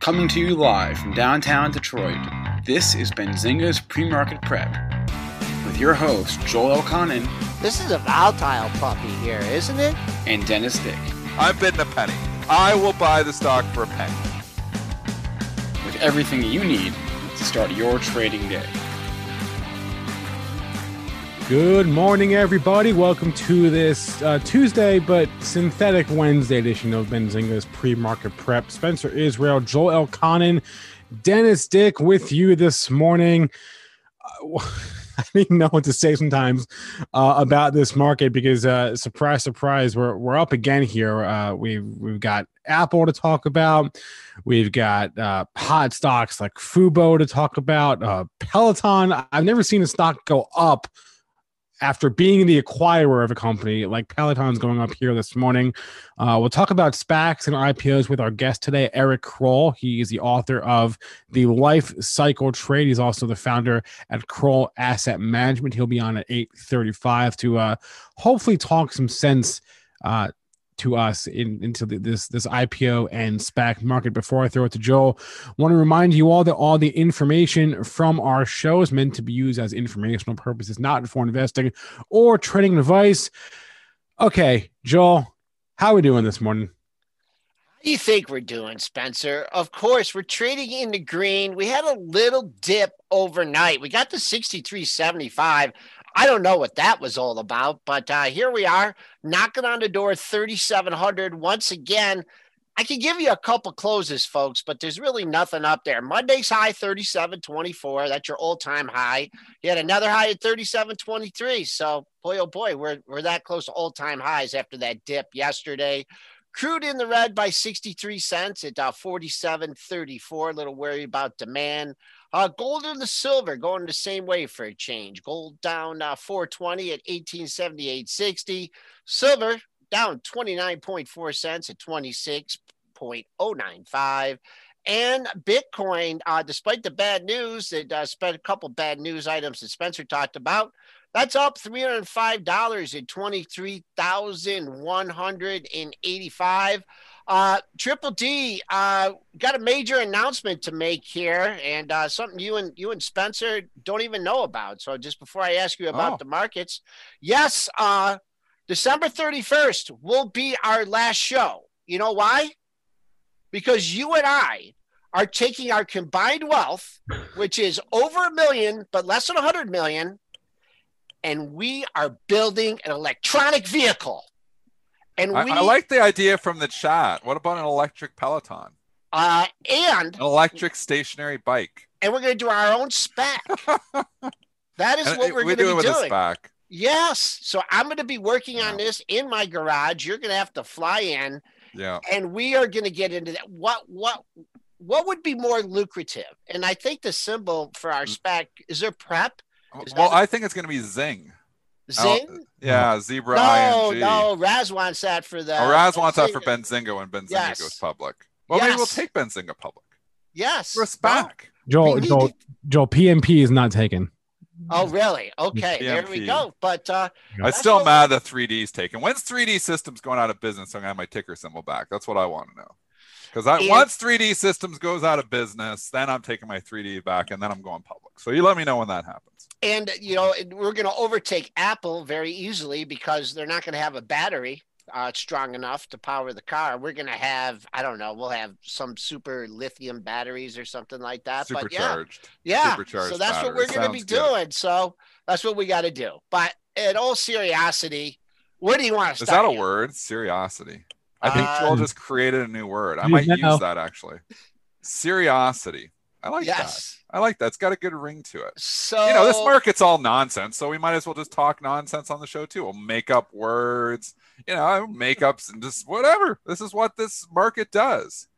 Coming to you live from downtown Detroit, this is Benzinga's Pre-Market Prep with your host Joel Elconin This is a volatile puppy here, isn't it? and Dennis Dick I'm bidding a penny. I will buy the stock for a penny. with everything you need to start your trading day. Good morning, everybody. Welcome to this uh, Tuesday, but synthetic Wednesday edition of Benzinga's pre-market prep. Spencer Israel, Joel Elconin, Dennis Dick with you this morning. Uh, I even know what to say sometimes uh, about this market because, uh, surprise, surprise, we're we're up again here. Uh, we've we've got Apple to talk about. We've got uh, hot stocks like Fubo to talk about. Uh, Peloton. I've never seen a stock go up after being the acquirer of a company like Peloton's going up here this morning. Uh, we'll talk about SPACs and IPOs with our guest today, Eric Krull. He is the author of The Life Cycle Trade. He's also the founder at Krull Asset Management. He'll be on at 835 to uh, hopefully talk some sense uh, to us in, into the, this this IPO and SPAC market. Before I throw it to Joel, want to remind you all that all the information from our show is meant to be used as informational purposes, not for investing or trading advice. Okay, Joel, how are we doing this morning? You think we're doing, Spencer? Of course, we're trading in the green. We had a little dip overnight. We got to 63.75. I don't know what that was all about, but uh, here we are knocking on the door 3,700 once again. I can give you a couple closes, folks, but there's really nothing up there. Monday's high 37.24. That's your all time high. You had another high at 37.23. So, boy, oh boy, we're, we're that close to all time highs after that dip yesterday. Crude in the red by 63 cents at uh, 47.34. A little worry about demand. Uh, gold and the silver going the same way for a change. Gold down uh, 420 at 1878.60. Silver down 29.4 cents at 26.095. And Bitcoin, uh, despite the bad news, it uh, spent a couple bad news items that Spencer talked about. That's up $305 at 23,185. Uh, Triple D uh, got a major announcement to make here, and uh, something you and you and Spencer don't even know about. So just before I ask you about Oh. the markets, yes, uh, December 31st will be our last show. You know why? Because you and I are taking our combined wealth, which is over a million, but less than a hundred million, and we are building an electronic vehicle. And I, we I like the idea from the chat. What about an electric Peloton? uh and An electric stationary bike. and we're gonna do our own SPAC. that is And what we're we do it be with doing. a SPAC. Yes. So I'm gonna be working on this in my garage. You're gonna have to fly in Yeah. and we are going to get into that. What what what would be more lucrative? And I think the symbol for Mm. our SPAC is there prep Is Well, that- I think it's going to be Zing. Zing. Yeah, Zebra no, ING. no, Raz wants that for the. Oh, Raz wants that Zing- for Benzinga when Benzinga Yes. goes public. Well, maybe we'll Yes. take Benzinga public. Yes. We're a SPAC. Joel, We need Joel, to- Joel, PMP is not taken. Oh, really? Okay, there we go. But uh, I'm still what- mad that 3D is taken. When's 3D Systems going out of business? So I'm going to have my ticker symbol back. That's what I want to know. Because I, And- once 3D Systems goes out of business, then I'm taking my 3D back and then I'm going public. So you let me know when that happens. and you know we're going to overtake Apple very easily because they're not going to have a battery. uh, strong enough to power the car. We're gonna have, I don't know, we'll have some super lithium batteries or something like that. But yeah, Supercharged. yeah. Supercharged So that's what we're gonna be Sounds good. doing. So that's what we got to do. But in all seriosity, where do you want to say? Is that a here? word? Seriosity. I think Uh, Joel just created a new word. I might use that actually. Seriosity. I like that. I like that. It's got a good ring to it. So you know, this market's all nonsense, so we might as well just talk nonsense on the show too. We'll make up words, you know, makeups and just whatever. This is what this market does.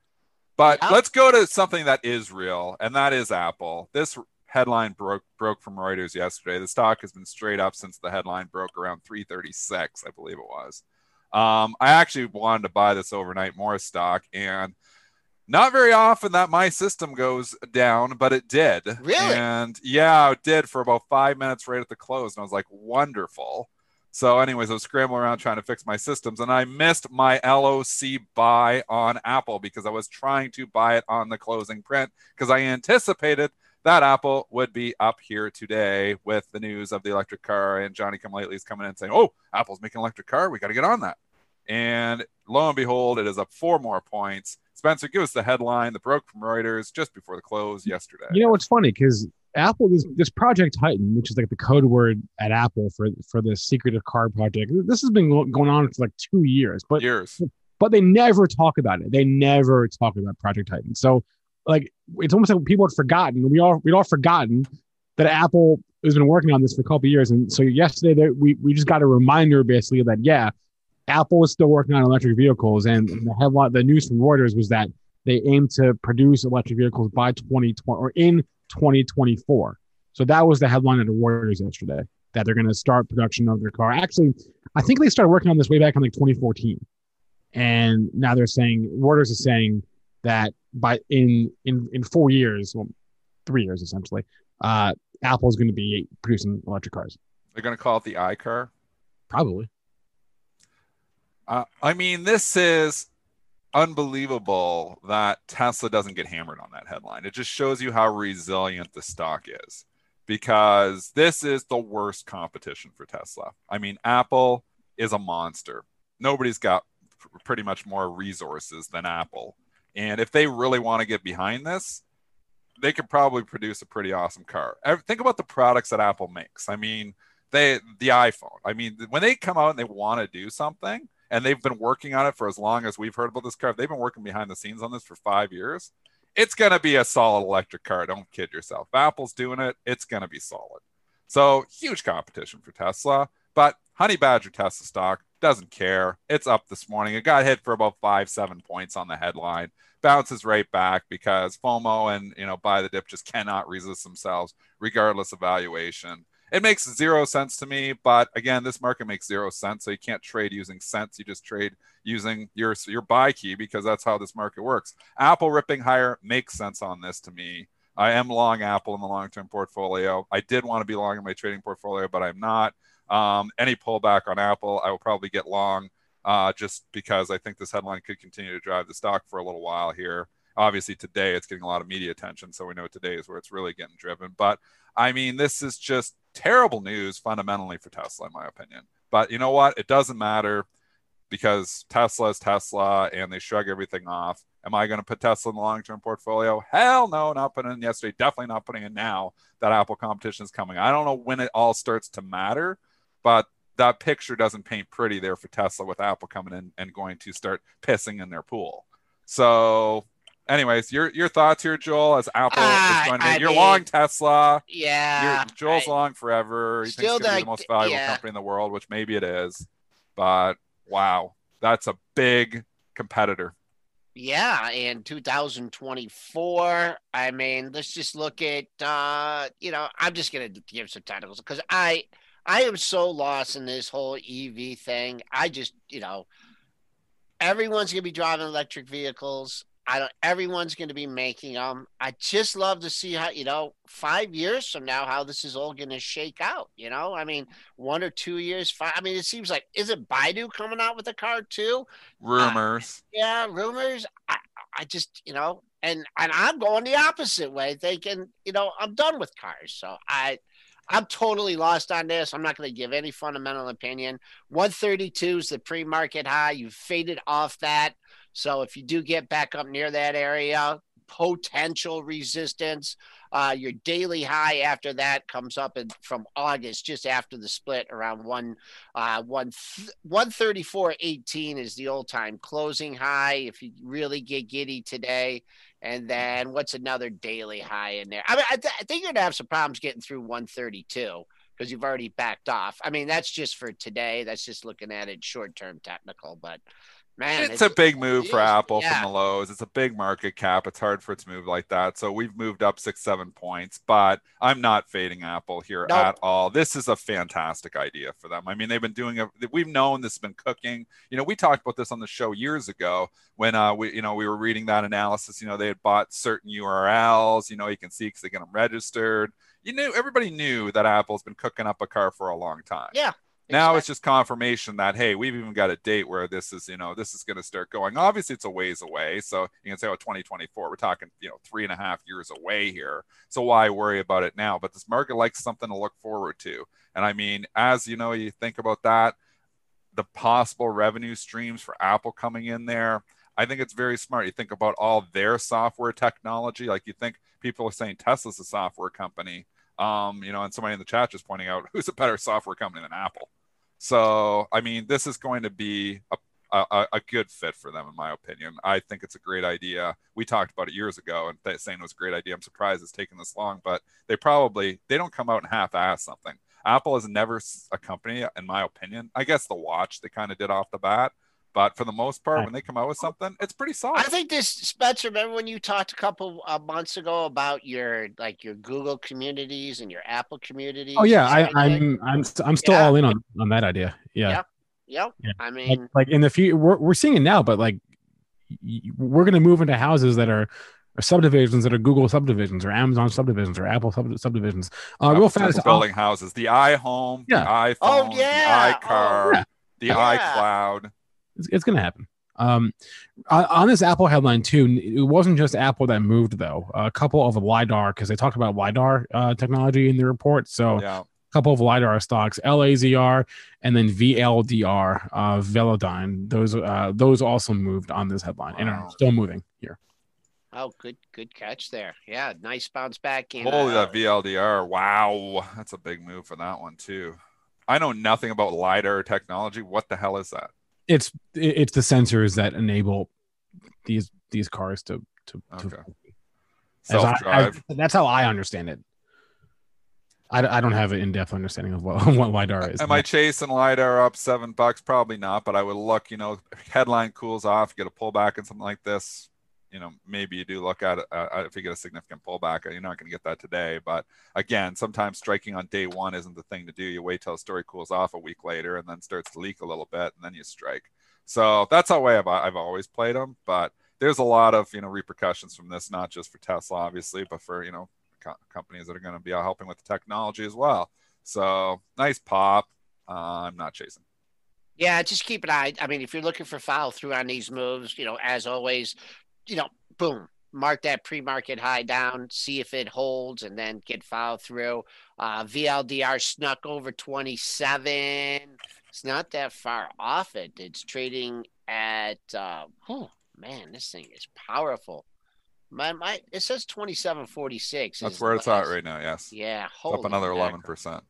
But Yeah. let's go to something that is real, and that is Apple. This headline broke broke from Reuters yesterday. The stock has been straight up since the headline broke around 336, I believe it was. Um, I actually wanted to buy this overnight more stock, and not very often that my system goes down, but it did. Really? And yeah, it did for about five minutes right at the close. And I was like, wonderful. So, anyways, I was scrambling around trying to fix my systems, and I missed my LOC buy on Apple because I was trying to buy it on the closing print because I anticipated that Apple would be up here today with the news of the electric car, and Johnny Come Lately is coming in saying, "Oh, Apple's making electric car. We got to get on that." And lo and behold, it is up four more points. Spencer, give us the headline that broke from Reuters just before the close yesterday. You know what's funny because Apple this this Project Titan, which is like the code word at Apple for for the secretive car project. This has been going on for like two years, but Years. but they never talk about it. They never talk about Project Titan. So like it's almost like people had forgotten. We all we'd all forgotten that Apple has been working on this for a couple of years. And so yesterday they, we we just got a reminder basically that yeah, Apple is still working on electric vehicles. And the headline, the news from Reuters was that they aim to produce electric vehicles by 2020 or in 2024. So that was the headline of the Reuters yesterday that they're going to start production of their car. Actually, I think they started working on this way back in like 2014 and now they're saying Reuters is saying that by in in in four years, well, three years essentially, uh, Apple is going to be producing electric cars. They're going to call it the iCar. Probably. Uh, I mean, this is unbelievable that Tesla doesn't get hammered on that headline. It just shows you how resilient the stock is because this is the worst competition for Tesla. I mean, Apple is a monster. Nobody's got pr- pretty much more resources than Apple. And if they really want to get behind this, they could probably produce a pretty awesome car. Think about the products that Apple makes. I mean, they the iPhone. I mean, when they come out and they want to do something, and they've been working on it for as long as we've heard about this car. They've been working behind the scenes on this for five years, it's going to be a solid electric car. Don't kid yourself. Apple's doing it, it's going to be solid. So huge competition for Tesla. But Honey Badger Tesla stock doesn't care. It's up this morning. It got hit for about five, seven points on the headline. Bounces right back because FOMO and you know buy the dip just cannot resist themselves, regardless of valuation. It makes zero sense to me, but again, this market makes zero sense. So you can't trade using cents. You just trade using your your buy key because that's how this market works. Apple ripping higher makes sense on this to me. I am long Apple in the long term portfolio. I did want to be long in my trading portfolio, but I'm not. Um, any pullback on Apple, I will probably get long uh, just because I think this headline could continue to drive the stock for a little while here. Obviously, today it's getting a lot of media attention, so we know today is where it's really getting driven. But I mean, this is just terrible news fundamentally for Tesla, in my opinion. But you know what? It doesn't matter because Tesla is Tesla and they shrug everything off. Am I going to put Tesla in the long term portfolio? Hell no, not putting in yesterday. Definitely not putting in now that Apple competition is coming. I don't know when it all starts to matter, but that picture doesn't paint pretty there for Tesla with Apple coming in and going to start pissing in their pool. So, anyways, your your thoughts here, Joel, as Apple Ah, is going to I you're mean, long Tesla. Yeah. You're, Joel's I- long forever. He thinks Still it's be like- the most valuable yeah. company in the world, which maybe it is. But wow, that's a big competitor. Yeah, in 2024, I mean, let's just look at uh, you know, I'm just gonna give some titles because I I am so lost in this whole EV thing. I just, you know, everyone's gonna be driving electric vehicles. I don't everyone's gonna be making them. I just love to see how, you know, five years from now how this is all gonna shake out. You know, I mean, one or two years, five I mean, it seems like is it Baidu coming out with a car too? Rumors. yeah, rumors. I, I just, you know, and and I'm going the opposite way, thinking, you know, I'm done with cars. So I, I'm totally lost on this. I'm not going to give any fundamental opinion. 132 is the pre-market high. You've faded off that. So if you do get back up near that area, potential resistance. Uh, your daily high after that comes up in, from August, just after the split, around one uh, one one thirty four eighteen is the old time closing high. If you really get giddy today, and then what's another daily high in there? I mean, I, th- I think you're gonna have some problems getting through one thirty two because you've already backed off. I mean, that's just for today. That's just looking at it short term technical, but Man, it's, it's, a big move for Apple yeah. from the lows. It's a big market cap. It's hard for it to move like that. So we've moved up six, seven points, but I'm not fading Apple here nope. at all. This is a fantastic idea for them. I mean, they've been doing it. We've known this has been cooking. You know, we talked about this on the show years ago when uh, we, you know, we were reading that analysis. You know, they had bought certain URLs. You know, you can see because they get them registered. You knew everybody knew that Apple's been cooking up a car for a long time. Yeah. Now it's just confirmation that hey, we've even got a date where this is, you know, this is going to start going. Obviously, it's a ways away, so you can say, oh, 2024. We're talking, you know, three and a half years away here. So why worry about it now? But this market likes something to look forward to. And I mean, as you know, you think about that, the possible revenue streams for Apple coming in there. I think it's very smart. You think about all their software technology. Like you think people are saying Tesla's a software company. Um, you know, and somebody in the chat just pointing out who's a better software company than Apple. So, I mean, this is going to be a, a, a, good fit for them, in my opinion. I think it's a great idea. We talked about it years ago and th- saying it was a great idea. I'm surprised it's taken this long, but they probably they don't come out and half-ass something. Apple is never a company, in my opinion. I guess the watch they kind of did off the bat, but for the most part, when they come out with something, it's pretty solid. I think this Spencer. Remember when you talked a couple uh, months ago about your like your Google communities and your Apple communities? Oh yeah, I, am I'm I'm, I'm still yeah. all in on on that idea. Yeah. Yep. Yep. Yeah. I mean, like, like, in the future, we're we're seeing it now, but like we're gonna move into houses that are. subdivisions that are Google subdivisions or Amazon subdivisions or Apple sub- subdivisions. Uh, real fast, building houses, the iHome, yeah. the iPhone, oh, yeah. the iCar, oh, yeah. the yeah. iCloud. It's, it's going to happen. Um, on this Apple headline too, it wasn't just Apple that moved though. A couple of lidar because they talked about lidar uh, technology in the report. So yeah. a couple of lidar stocks, LAZR and then VLDR, uh, Velodyne. Those uh, those also moved on this headline wow. and are still moving here. Oh, good, good catch there. Yeah, nice bounce back in. Holy uh, that VLDR! Wow, that's a big move for that one too. I know nothing about lidar technology. What the hell is that? It's it's the sensors that enable these these cars to to, okay. to self drive. That's how I understand it. I, I don't have an in-depth understanding of what, what lidar is. Am I chasing lidar up seven bucks? Probably not, but I would look. You know, headline cools off, get a pullback and something like this you know maybe you do look at uh, uh if you get a significant pullback you're not going to get that today. But again sometimes striking on day one isn't the thing to do. You wait till the story cools off a week later and then starts to leak a little bit and then you strike. So that's how I've, I've always played them but there's a lot of you know repercussions from this not just for tesla obviously but for you know co- companies that are going to be helping with the technology as well. So nice pop. Uh, i'm not chasing. Yeah, just keep an eye. I mean, if you're looking for follow through on these moves, you know, as always, you know, boom, mark that pre-market high down, see if it holds, and then get followed through. Uh, VLDR snuck over 27. It's not that far off it. It's trading at uh, oh man, this thing is powerful. My my it says 2746. That's where it's at right now, yes. Yeah, up another 11%.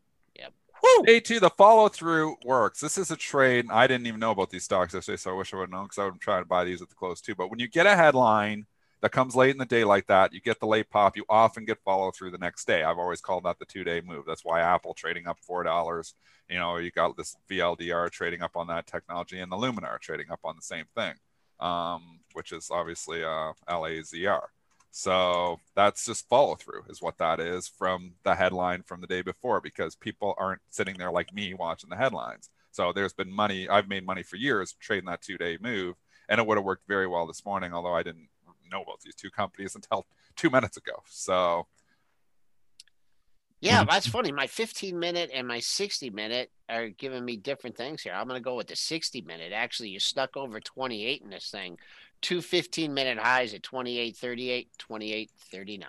Day two, the follow through works. This is a trade. I didn't even know about these stocks yesterday, so I wish I would have known because I would try to buy these at the close too. But when you get a headline that comes late in the day like that, you get the late pop, you often get follow through the next day. I've always called that the two day move. That's why Apple trading up $4. You know, you got this VLDR trading up on that technology and the Luminar trading up on the same thing, um, which is obviously uh, LAZR. So that's just follow through, is what that is from the headline from the day before, because people aren't sitting there like me watching the headlines. So there's been money, I've made money for years trading that two day move, and it would have worked very well this morning, although I didn't know about these two companies until two minutes ago. So yeah, that's funny. My 15 minute and my 60 minute are giving me different things here. I'm going to go with the 60 minute. Actually, you stuck over 28 in this thing two 15 minute highs at 28 38, 28 39.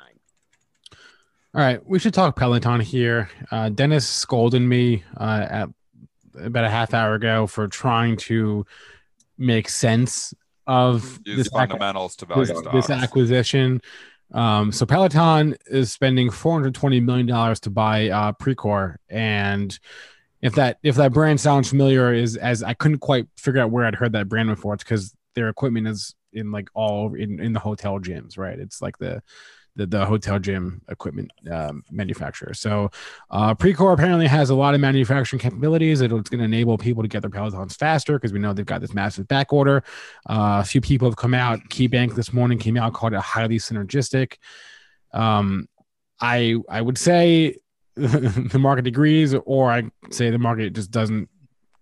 All right, we should talk Peloton here. Uh, Dennis scolded me uh, at about a half hour ago for trying to make sense of Use this, ac- fundamentals to value this, this acquisition. Um, so Peloton is spending 420 million dollars to buy uh, Precor, and if that if that brand sounds familiar, is as I couldn't quite figure out where I'd heard that brand before. It's because their equipment is in like all in, in the hotel gyms, right? It's like the the, the hotel gym equipment um, manufacturer. So uh, Precor apparently has a lot of manufacturing capabilities. It's going to enable people to get their Pelotons faster because we know they've got this massive back order. Uh, a few people have come out. KeyBank this morning came out called it highly synergistic. Um, I I would say the market agrees, or I say the market just doesn't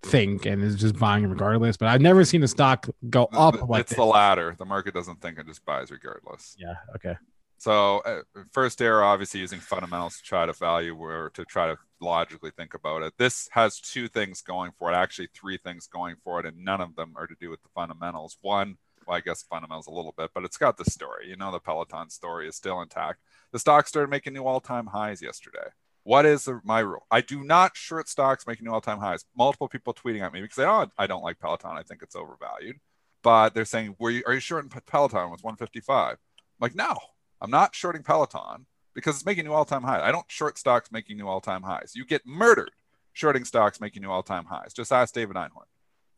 think and is just buying regardless. But I've never seen a stock go up the- like it's the latter. The market doesn't think it just buys regardless. yeah. Okay. So uh, first error, obviously using fundamentals to try to value or to try to logically think about it. This has two things going for it, actually three things going for it, and none of them are to do with the fundamentals. One, well, I guess fundamentals a little bit, but it's got the story. You know, the Peloton story is still intact. The stock started making new all-time highs yesterday. What is my rule? I do not short stocks making new all-time highs. Multiple people tweeting at me because they oh, I don't like Peloton. I think it's overvalued. But they're saying, "Were you are you shorting Peloton with 155?" I'm like, no, I'm not shorting Peloton because it's making new all-time highs. I don't short stocks making new all-time highs. You get murdered shorting stocks making new all-time highs. Just ask David Einhorn.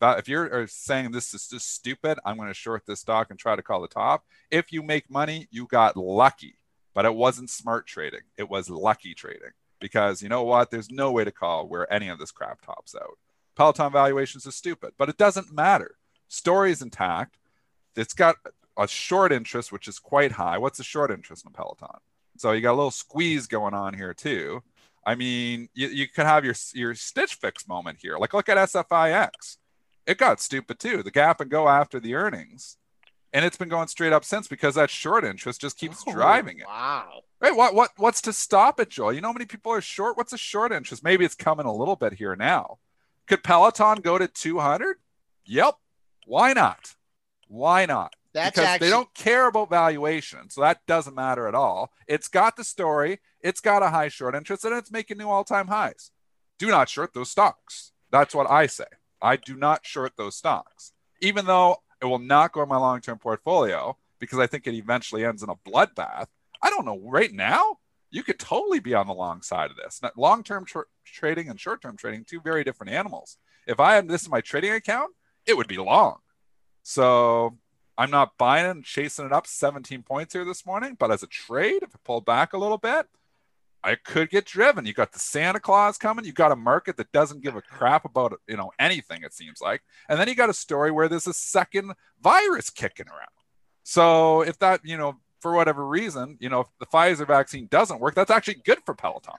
If you're saying this is just stupid, I'm going to short this stock and try to call the top. If you make money, you got lucky, but it wasn't smart trading. It was lucky trading because you know what? There's no way to call where any of this crap tops out. Peloton valuations is stupid, but it doesn't matter. Story is intact. It's got a short interest, which is quite high. What's the short interest in a Peloton? So you got a little squeeze going on here too. I mean, you, you could have your your Stitch Fix moment here. Like look at SFIX. It got stupid too. The gap and go after the earnings. And it's been going straight up since because that short interest just keeps Oh, driving it. Wow. Right? What what what's to stop it, Joel? You know how many people are short? What's a short interest? Maybe it's coming a little bit here now. Could Peloton go to 200? Yep. Why not? Why not? That's because actually they don't care about valuation, so that doesn't matter at all. It's got the story, it's got a high short interest, and it's making new all-time highs. Do not short those stocks. That's what I say. I do not short those stocks, even though it will not go in my long-term portfolio because I think it eventually ends in a bloodbath. I don't know. Right now, you could totally be on the long side of this. Long-term tr- trading and short-term trading, two very different animals. If I had this in my trading account, it would be long. So I'm not buying and chasing it up 17 points here this morning, but as a trade, if it pulled back a little bit, I could get driven. You got the Santa Claus coming. You got a market that doesn't give a crap about you know anything. It seems like, and then you got a story where there's a second virus kicking around. So if that you know for whatever reason, you know if the Pfizer vaccine doesn't work, that's actually good for Peloton.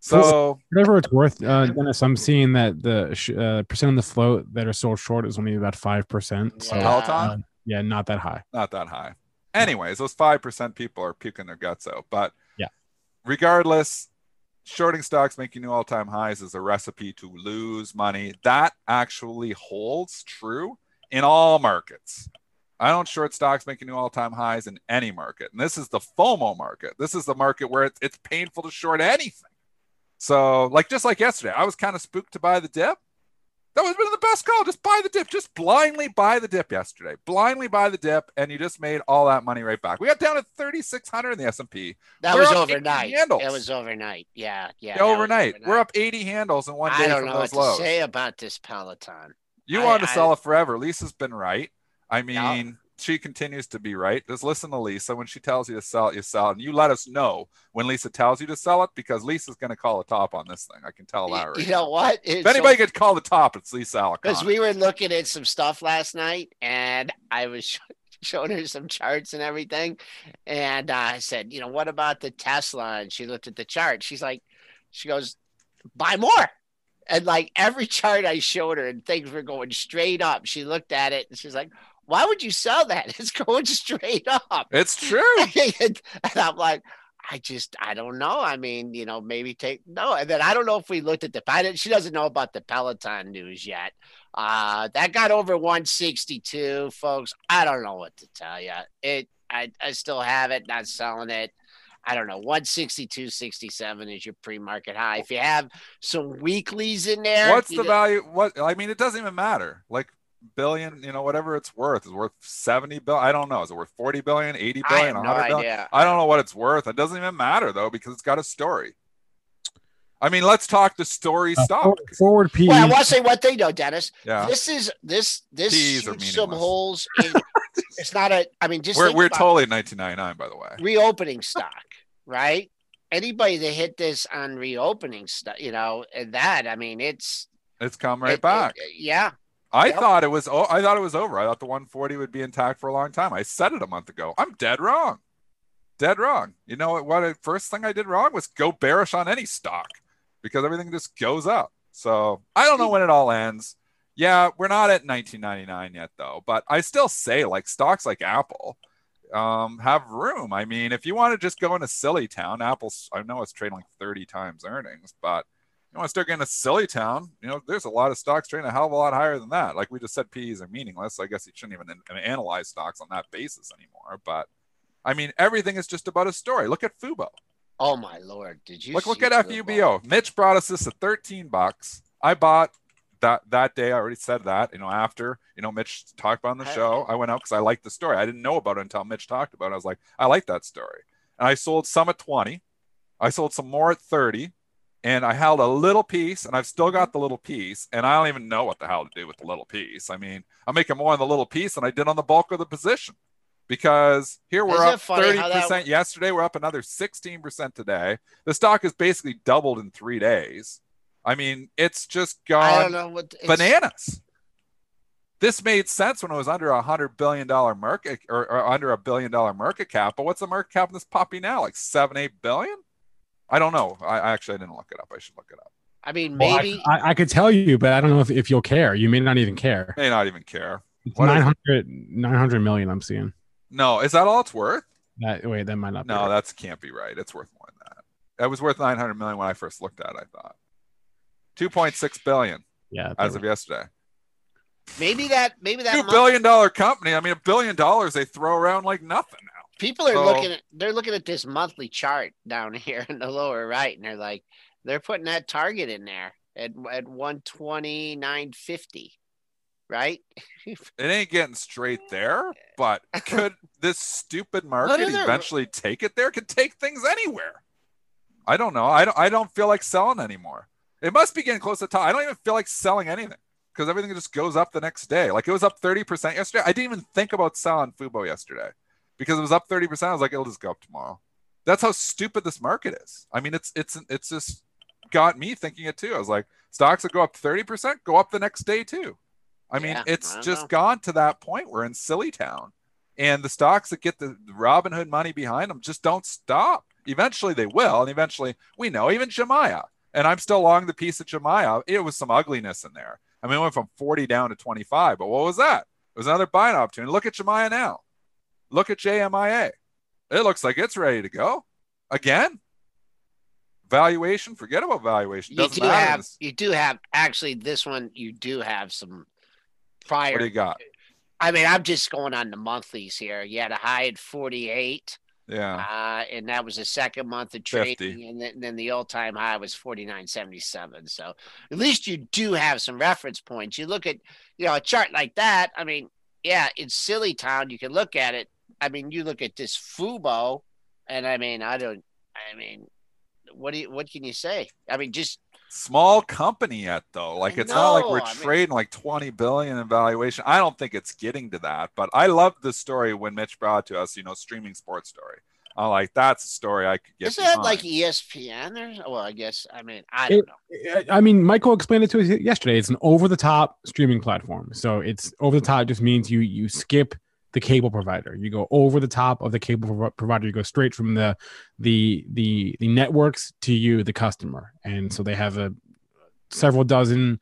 So Whatever it's worth, uh, Dennis, I'm seeing that the sh- uh, percent of the float that are sold short is only about five percent. So Peloton, uh, yeah, not that high. not that high. Anyways, those five percent people are puking their guts out. But Yeah. regardless, shorting stocks making new all-time highs is a recipe to lose money. That actually holds true in all markets. I don't short stocks making new all-time highs in any market. And this is the FOMO market. This is the market where it's, it's painful to short anything. So, like just like yesterday, I was kind of spooked to buy the dip. That was been the best call. Just buy the dip. Just blindly buy the dip yesterday. Blindly buy the dip, and you just made all that money right back. We got down to 3,600 in the S&P. That We're was up 80 overnight. handles. It was overnight. Yeah, yeah. That overnight. We're up 80 handles in one day I don't from know what to lows. say about this Peloton. You I- wanted to I- sell it forever. Lisa's been right. I mean, Yeah. she continues to be right. Just listen to Lisa. When she tells you to sell it, you sell it. And you let us know when Lisa tells you to sell it because Lisa's going to call a top on this thing. I can tell that right. You know what? if anybody could call the top, it's Lisa because we were looking at some stuff last night, and I was sh- showing her some charts and everything, and uh, I said, you know, what about the Tesla? And she looked at the chart. She's like, she goes, buy more. And like every chart I showed her, and things were going straight up. She looked at it and she's like, why would you sell that? It's going straight up. It's true. and, and I'm like, I just, I don't know. I mean, you know, maybe take no. And then I don't know if we looked at the. I didn't, she doesn't know about the Peloton news yet. Uh, that got over 162, folks. I don't know what to tell you. It, I, I still have it, not selling it. I don't know, 162, 67 is your pre-market high. If you have some weeklies in there, What's the value? What I mean, it doesn't even matter. Like billion, you know, whatever it's worth is worth 70 billion. I don't know. Is it worth 40 billion, 80 I billion, have no 100 billion? idea. I don't know what it's worth. It doesn't even matter though because it's got a story. I mean, let's talk the story Uh, stock. for- forward P. Well, I want to say one thing though, Dennis. Yeah. This is this this Teas are shoots some holes. In, it's not a. I mean, just We're we're about totally 1999 by the way. reopening stock, right? Anybody that hit this on reopening stuff, you know, and that I mean, it's It's come right it- back. it- yeah, I Yep. thought it was. Oh, I thought it was over. I thought the 140 would be intact for a long time. I said it a month ago. I'm dead wrong. Dead wrong. You know what? What first thing I did wrong was go bearish on any stock because everything just goes up. So I don't know when it all ends. Yeah, we're not at 1999 yet though, but I still say like stocks like Apple um, have room. I mean, if you want to just go into silly town, Apple's I know it's trading like 30 times earnings, but you want to start getting a silly town, you know, there's a lot of stocks trading a hell of a lot higher than that. Like we just said, PEs are meaningless. I guess you shouldn't even an- analyze stocks on that basis anymore. But I mean, everything is just about a story. Look at Fubo. Oh my lord! Did you Look, look at Fubo? FUBO. Mitch brought us this at 13 bucks. I bought that that day. I already said that. You know, after you know Mitch talked about on the Hey. show, I went out because I liked the story. I didn't know about it until Mitch talked about it. I was like, I like that story, and I sold some at 20. I sold some more at 30, and I held a little piece, and I've still got mm-hmm. the little piece, and I don't even know what the hell to do with the little piece. I mean, I'm making more on the little piece than I did on the bulk of the position. Because here we're Isn't up thirty how that- percent yesterday. We're up another sixteen percent today. The stock has basically doubled in three days. I mean, it's just gone what bananas. This made sense when it was under a hundred billion dollar market or, or under a billion dollar market cap. But what's the market cap in this puppy now? Like seven, eight billion? I don't know. I I actually didn't look it up. I should look it up. I mean, Well, I- maybe I, I could tell you, but I don't know if, if you'll care. You may not even care. May not even care. It's What is- 900, 900 million I'm seeing. No, is that all it's worth? That wait, that might not. be No, right. that can't be right. It's worth more than that. That was worth nine hundred million when I first looked at it. I thought two point six billion yeah. as that- of yesterday. maybe that maybe that Two month- billion dollar company. I mean, a billion dollars they throw around like nothing now. People are So- looking at they're looking at this monthly chart down here in the lower right, and they're like they're putting that target in there at at one twenty nine fifty, right? It ain't getting straight there, but could this stupid market eventually take it there? Could take things anywhere. I don't know. I don't. I don't feel like selling anymore. It must be getting close to top. I don't even feel like selling anything because everything just goes up the next day. Like it was up thirty percent yesterday. I didn't even think about selling Fubo yesterday because it was up thirty percent. I was like, it'll just go up tomorrow. That's how stupid this market is. I mean, it's it's it's just got me thinking it too. I was like, stocks that go up thirty percent go up the next day too. I mean, Yeah, it's I just know. gone to that point. We're in silly town, and the stocks that get the Robin Hood money behind them just don't stop. Eventually, they will, and eventually, we know even Jumia. And I'm still long the piece of Jumia. It was some ugliness in there. I mean, it went from 40 down to 25, but what was that? It was another buying opportunity. Look at Jumia now. Look at JMIA. It looks like it's ready to go again. Valuation, forget about valuation. You Doesn't do matter. have you do have actually this one you do have some prior What do you got? I mean, I'm just going on the monthlies here. You had a high at 48, Yeah. uh, and that was the second month of 50. trading, and then, then the all-time high was 49.77. So at least you do have some reference points. You look at, you know, a chart like that. I mean, yeah, it's silly town. You can look at it. I mean, you look at this Fubo, and I mean, I don't. I mean, what do you? What can you say? I mean, just small company yet though like I it's not like we're know, I mean- trading like 20 billion in valuation i don't think it's getting to that but i love the story when mitch brought to us you know streaming sports story i'm like that's a story i could get is that like. ESPN or? Well, I guess. I mean, I don't It- know. I mean, Michael explained it to us yesterday. It's an over-the-top streaming platform. So it's over-the-top just means you you skip the cable provider. You go over the top of the cable prov- provider. You go straight from the the the the networks to you, the customer. And so they have a several dozen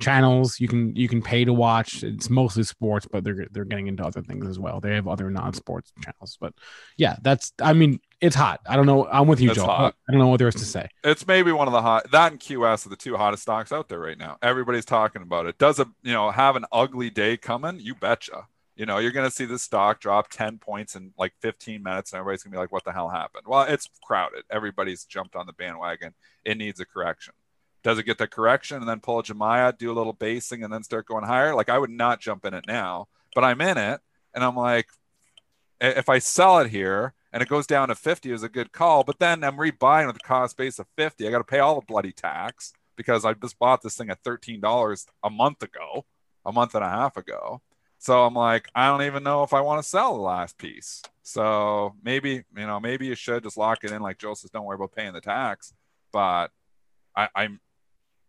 channels you can you can pay to watch. It's mostly sports, but they're they're getting into other things as well. They have other non-sports channels. But yeah, that's I mean, it's hot. I don't know. I'm with you, It's Joe. hot. I don't know what there is to say. it's maybe one of the hot that and qs are the two hottest stocks out there right now everybody's talking about it does a you know have an ugly day coming you betcha You know, you're going to see the stock drop 10 points in like 15 minutes, and everybody's going to be like, what the hell happened? Well, it's crowded. Everybody's jumped on the bandwagon. It needs a correction. Does it get the correction and then pull a Jumia, do a little basing, and then start going higher? Like, I would not jump in it now, but I'm in it, and I'm like, if I sell it here and it goes down to 50 is a good call, but then I'm rebuying with a cost base of 50. I got to pay all the bloody tax because I just bought this thing at $13 a month ago, a month and a half ago. So I'm like, I don't even know if I want to sell the last piece. So maybe, you know, maybe you should just lock it in like Joe says, don't worry about paying the tax. But I, I'm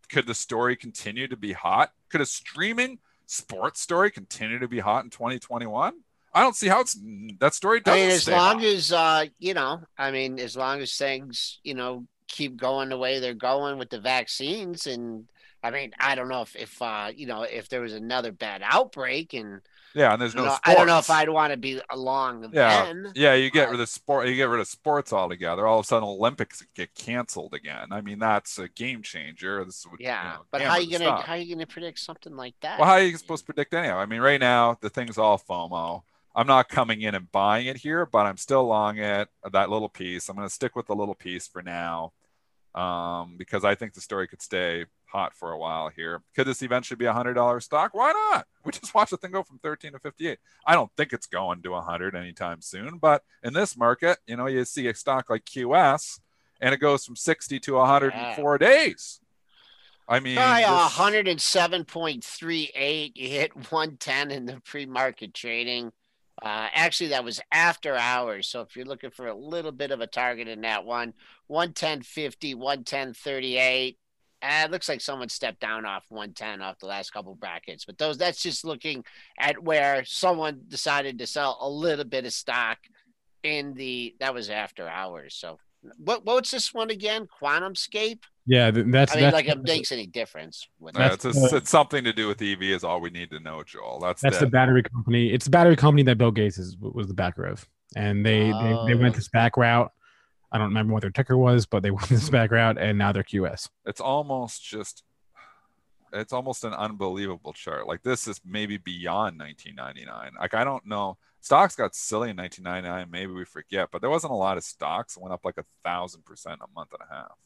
could the story continue to be hot? Could a streaming sports story continue to be hot in 2021? I don't see how it's that story doesn't. I mean, as long hot. as uh, you know, I mean, as long as things, you know, keep going the way they're going with the vaccines, and I mean, I don't know if if uh, you know, if there was another bad outbreak and yeah, and there's you no. know, I don't know if. I'd want to be along Yeah, then. yeah, you get Uh, rid of sport. You get rid of sports altogether. All of a sudden, Olympics get canceled again. I mean, that's a game changer. This would, you Yeah, know, but how hammer you gonna how you gonna predict something like that? Well, how are you supposed to predict anyhow? I mean, right now the thing's all FOMO. I'm not coming in and buying it here, but I'm still long it that little piece. I'm going to stick with the little piece for now um, because I think the story could stay hot for a while here. Could this eventually be a hundred dollar stock? Why not? We just watched the thing go from 13 to 58. I don't think it's going to 100 anytime soon, but in this market, you know, you see a stock like QS and it goes from 60 to 100 in Yeah. four days. I mean, Try this- a hundred and seven point three eight. You hit one ten in the pre-market trading. Uh, actually, that was after hours. So if you're looking for a little bit of a target in that one, 110.50, 110.38. Uh, it looks like someone stepped down off 110 off the last couple brackets, but those that's just looking at where someone decided to sell a little bit of stock in the that was after hours. So what what's this one again? QuantumScape? Yeah, that's I mean, that's, like it makes any difference. With Yeah, That's it's, a, it's something to do with EV is all we need to know, Joel. That's, that's the battery company. It's the battery company that Bill Gates is, was the backer of, and they they, they went Oh. this back route. I don't remember what their ticker was, but they went this back route, and now they're QS. It's almost just, it's almost an unbelievable chart. Like this is maybe beyond 1999. Like I don't know. Stocks got silly in 1999. Maybe we forget, but there wasn't a lot of stocks that went up like a thousand percent a month and a half.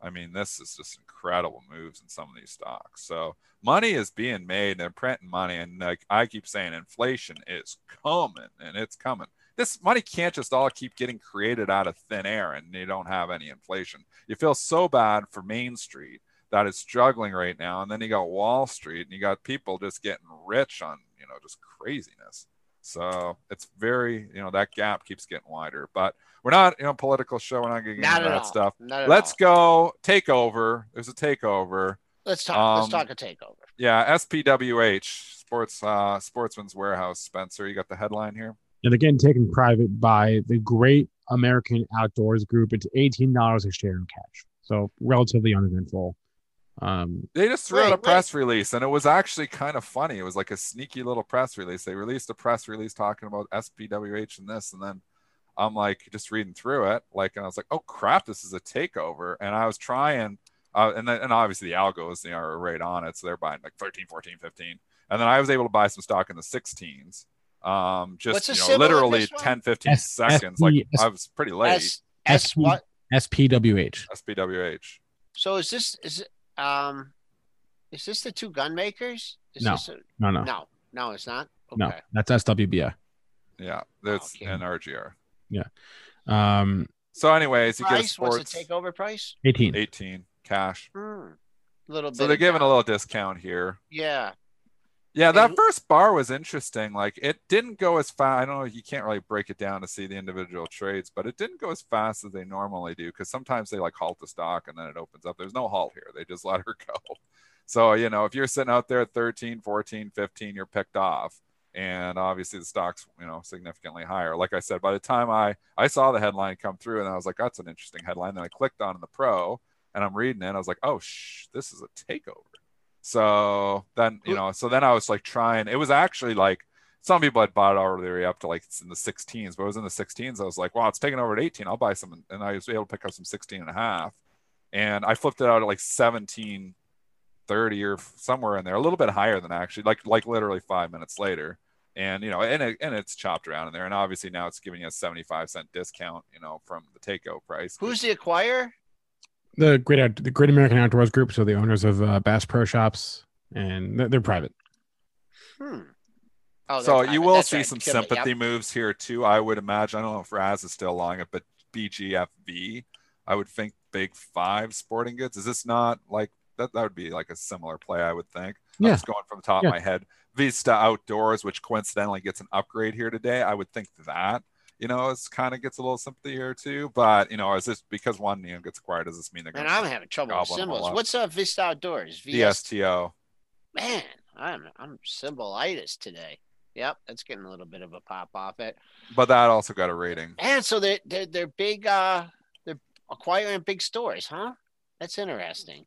I mean, this is just incredible moves in some of these stocks. So money is being made, they're printing money, and like I keep saying, inflation is coming, and it's coming. This money can't just all keep getting created out of thin air, and you don't have any inflation. You feel so bad for Main Street that is struggling right now, and then you got Wall Street, and you got people just getting rich on you know just craziness. So it's very you know that gap keeps getting wider, but we're not you know political show. We're not going to get Not into at that all. stuff. Let's all. go takeover. There's a takeover. Let's talk. let's um, talk a takeover. Yeah, SPWH Sports uh, Sportsman's Warehouse. Spencer, you got the headline here. And again, taken private by the Great American Outdoors Group. It's eighteen dollars a share in cash, so relatively uneventful. Um, They just threw out a wait. press release, and it was actually kind of funny. It was like a sneaky little press release. They released a press release talking about SPWH and this, and then I'm like just reading through it, like, and I was like, oh crap, this is a takeover. And I was trying, uh, and then and obviously the algos they are right on it, so they're buying like 13, 14, 15, and then I was able to buy some stock in the 16s. Um, just the you know, literally this 10, 15 S- seconds. SP like I was pretty late. S S what? SPWH. SPWH. So is this is it um is this the two gun makers? Is No. This a, No, no, no, no, it's not. Okay. no. That's SWBI. Yeah, that's Okay. an RGR. Yeah um, So, anyways, you get a Price? What's the takeover price? eighteen. 18 cash. Hmm. Little bit. So they're of giving a little discount here. Yeah. Yeah, that And- first bar was interesting. Like it didn't go as fast. I don't know. You can't really break it down to see the individual trades, but it didn't go as fast as they normally do because sometimes they like halt the stock and then it opens up. There's no halt here. They just let her go. So, you know, if you're sitting out there at 13, 14, 15, you're picked off. And obviously the stock's, you know, significantly higher. Like I said, by the time I I saw the headline come through and I was like, that's an interesting headline. Then I clicked on the pro and I'm reading it. And I was like, oh, shh, this is a takeover. So then, you know, so then I was like trying, it was actually like some people had bought it already up to like it's in the 16s, but it was in the 16s. I was like, wow, it's taking over at 18. I'll buy some. And I was able to pick up some 16 and a half. And I flipped it out at like 1730 or somewhere in there, a little bit higher than actually, like, like literally five minutes later. and you know, and it, and it's chopped around in there, and obviously now it's giving you a seventy five cent discount, you know, from the takeout price. Who's the acquirer? The Great Out- the Great American Outdoors Group, so the owners of uh, Bass Pro Shops, and they're, they're private. Hmm. Oh, they're so private. you will That's see right. some Kill it, sympathy yep. moves here too. I would imagine. I don't know if Raz is still along it, but BGFV, I would think Big Five Sporting Goods. Is this not like that? That would be like a similar play, I would think. I'm Yeah. just going from the top Yeah. of my head. Vista Outdoors, which coincidentally gets an upgrade here today. I would think that you know it's kind of gets a little sympathy here too. But you know, is this because one you know gets acquired? Does this mean they're Man, I'm having trouble with Goblin them all symbols. What's up, Vista Outdoors? VS. DSTO? Man, I'm I'm symbolitis today. Yep, that's getting a little bit of a pop off it. But that also got a rating. And so they're they're, they're big uh they're acquiring big stores, huh? That's interesting.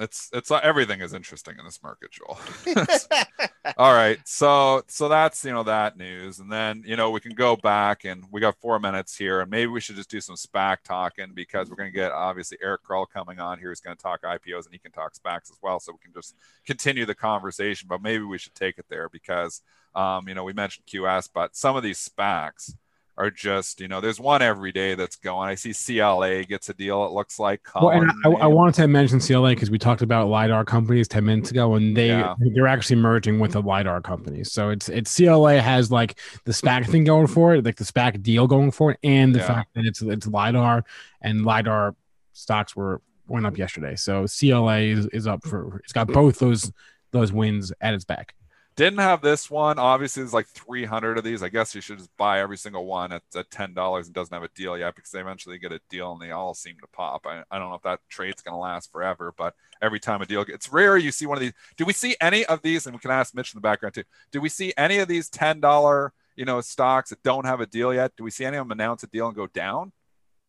It's it's uh, everything is interesting in this market, Joel. All right, so so that's you know that news, and then you know we can go back and we got four minutes here, and maybe we should just do some SPAC talking because we're going to get obviously Eric Krull coming on here who's going to talk IPOs and he can talk SPACs as well, so we can just continue the conversation. But maybe we should take it there because um, you know we mentioned QS, but some of these SPACs are just you know there's one every day that's going. I see CLA gets a deal. It looks like. Well, and I, I wanted to mention CLA because we talked about lidar companies ten minutes ago, and they Yeah. they're actually merging with a lidar company. So it's it's CLA has like the SPAC thing going for it, like the SPAC deal going for it, and the Yeah. fact that it's it's lidar and lidar stocks were went up yesterday. So CLA is, is up for it's got both those those wins at its back. Didn't have this one. Obviously, there's like 300 of these. I guess you should just buy every single one at, at ten dollars and doesn't have a deal yet because they eventually get a deal and they all seem to pop. I, I don't know if that trade's going to last forever, but every time a deal, it's rare you see one of these. Do we see any of these? And we can ask Mitch in the background too. Do we see any of these ten dollar you know stocks that don't have a deal yet? Do we see any of them announce a deal and go down?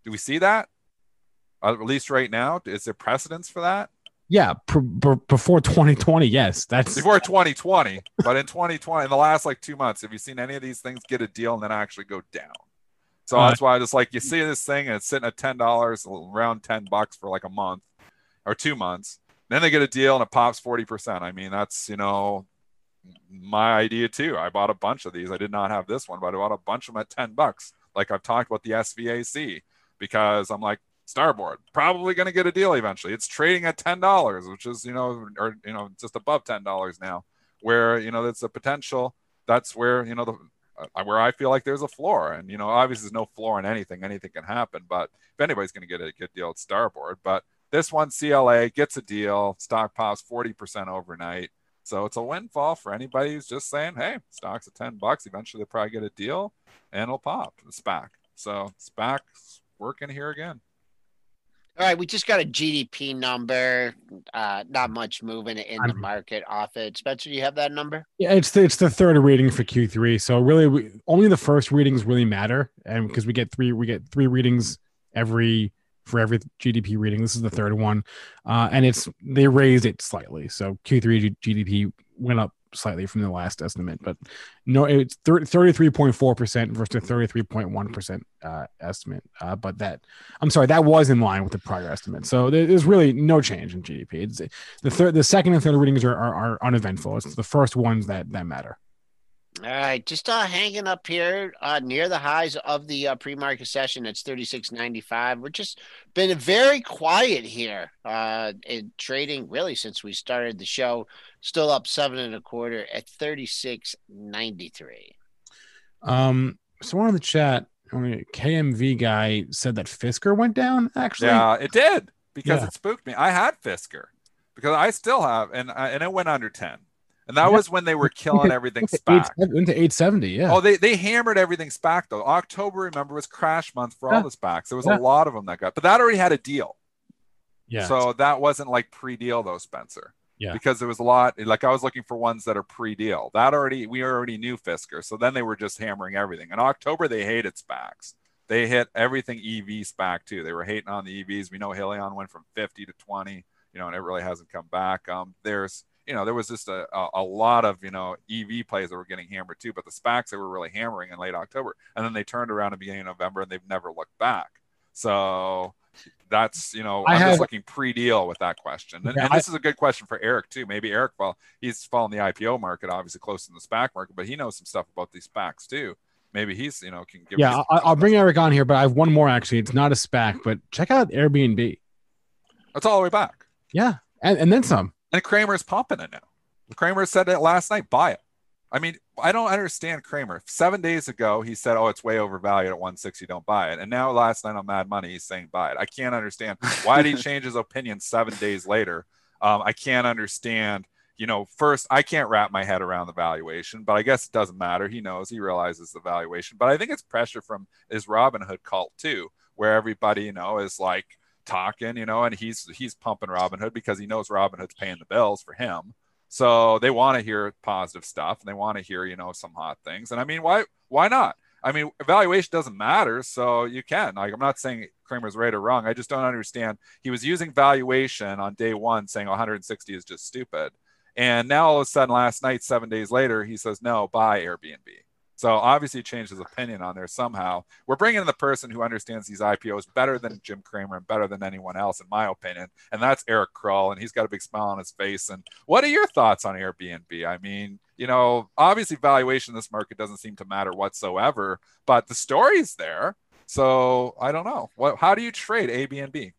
Do we see that? At least right now, is there precedence for that? Yeah, pr- pr- before 2020, yes, that's before 2020, but in 2020, in the last like two months, have you seen any of these things get a deal and then actually go down? So Uh, that's why I just like you see this thing and it's sitting at ten dollars, around ten bucks for like a month or two months. Then they get a deal and it pops 40%. I mean, that's you know my idea too. I bought a bunch of these. I did not have this one, but I bought a bunch of them at 10 bucks. Like I've talked about the SVAC because I'm like, Starboard probably going to get a deal eventually. It's trading at ten dollars, which is you know, or you know, just above ten dollars now. Where you know that's a potential. That's where you know the uh, where I feel like there's a floor, and you know, obviously there's no floor in anything. Anything can happen, but if anybody's going to get a good deal, it's Starboard. But this one, CLA gets a deal. Stock pops forty percent overnight. So it's a windfall for anybody who's just saying, "Hey, stock's at ten bucks. Eventually, they'll probably get a deal, and it'll pop." The SPAC. So SPAC's working here again. All right, we just got a GDP number. Uh, not much moving in the market off it. Spencer, do you have that number? Yeah, it's the, it's the third reading for Q3. So really, we, only the first readings really matter, and because we get three we get three readings every for every GDP reading. This is the third one, uh, and it's they raised it slightly. So Q3 G- GDP went up slightly from the last estimate, but no, it's thirty three point four percent versus thirty three point one percent estimate. Uh, but that I'm sorry, that was in line with the prior estimate. So there's really no change in GDP. It's the third, the second and third readings are, are, are uneventful. It's the first ones that that matter. All right, just uh, hanging up here uh, near the highs of the uh, pre-market session. It's thirty six ninety five. We're just been very quiet here uh, in trading, really, since we started the show. Still up seven and a quarter at thirty six ninety three. Um, someone in the chat, I mean, KMV guy said that Fisker went down. Actually, Yeah, it did because Yeah. it spooked me. I had Fisker because I still have, and and it went under ten, and that Yeah. was when they were killing everything SPAC. 8 went to eight seventy. Yeah. Oh, they they hammered everything SPAC though. October, remember, was crash month for all the SPACs. There was Yeah. a lot of them that got, but that already had a deal. yeah. So that wasn't like pre-deal though, Spencer. Yeah. Because there was a lot. Like I was looking for ones that are pre-deal. That already we already knew Fisker. So then they were just hammering everything. In October they hated SPACs. They hit everything EV SPAC too. They were hating on the EVs. We know Hyliion went from 50 to 20. You know, and it really hasn't come back. Um, there's you know there was just a, a, a lot of you know EV plays that were getting hammered too. But the SPACs they were really hammering in late October, and then they turned around in the beginning of November and they've never looked back. So that's you know I I'm have- just looking pre-deal with that question, and, Yeah, and this is a good question for Eric too. Maybe Eric, well, he's following the IPO market, obviously close to the SPAC market, but he knows some stuff about these SPACs too. Maybe he's you know can give. Yeah, I, I'll bring Eric on here, but I have one more actually. It's not a SPAC, but check out Airbnb. That's all the way back, Yeah, and, and then some. And Cramer's pumping it now. Cramer said it last night. Buy it. I mean, I don't understand Cramer. Seven days ago, he said, "Oh, it's way overvalued at 160. Don't buy it." And now, last night on Mad Money, he's saying buy it. I can't understand why did he change his opinion seven days later. Um, I can't understand. You know, first, I can't wrap my head around the valuation, but I guess it doesn't matter. He knows, he realizes the valuation. But I think it's pressure from his Robinhood cult too, where everybody, you know, is like talking, you know, and he's he's pumping Robinhood because he knows Robinhood's paying the bills for him. So they want to hear positive stuff and they want to hear, you know, some hot things. And I mean, why why not? I mean, evaluation doesn't matter, so you can. Like, I'm not saying Cramer's right or wrong. I just don't understand. He was using valuation on day one, saying 160 is just stupid. And now all of a sudden, last night, seven days later, he says, no, buy Airbnb. So obviously, changed his opinion on there somehow. We're bringing in the person who understands these IPOs better than Jim Cramer and better than anyone else, in my opinion. And that's Eric Krull. And he's got a big smile on his face. And what are your thoughts on Airbnb? I mean, you know, obviously, valuation in this market doesn't seem to matter whatsoever, but the story's there. So I don't know. What? How do you trade Airbnb?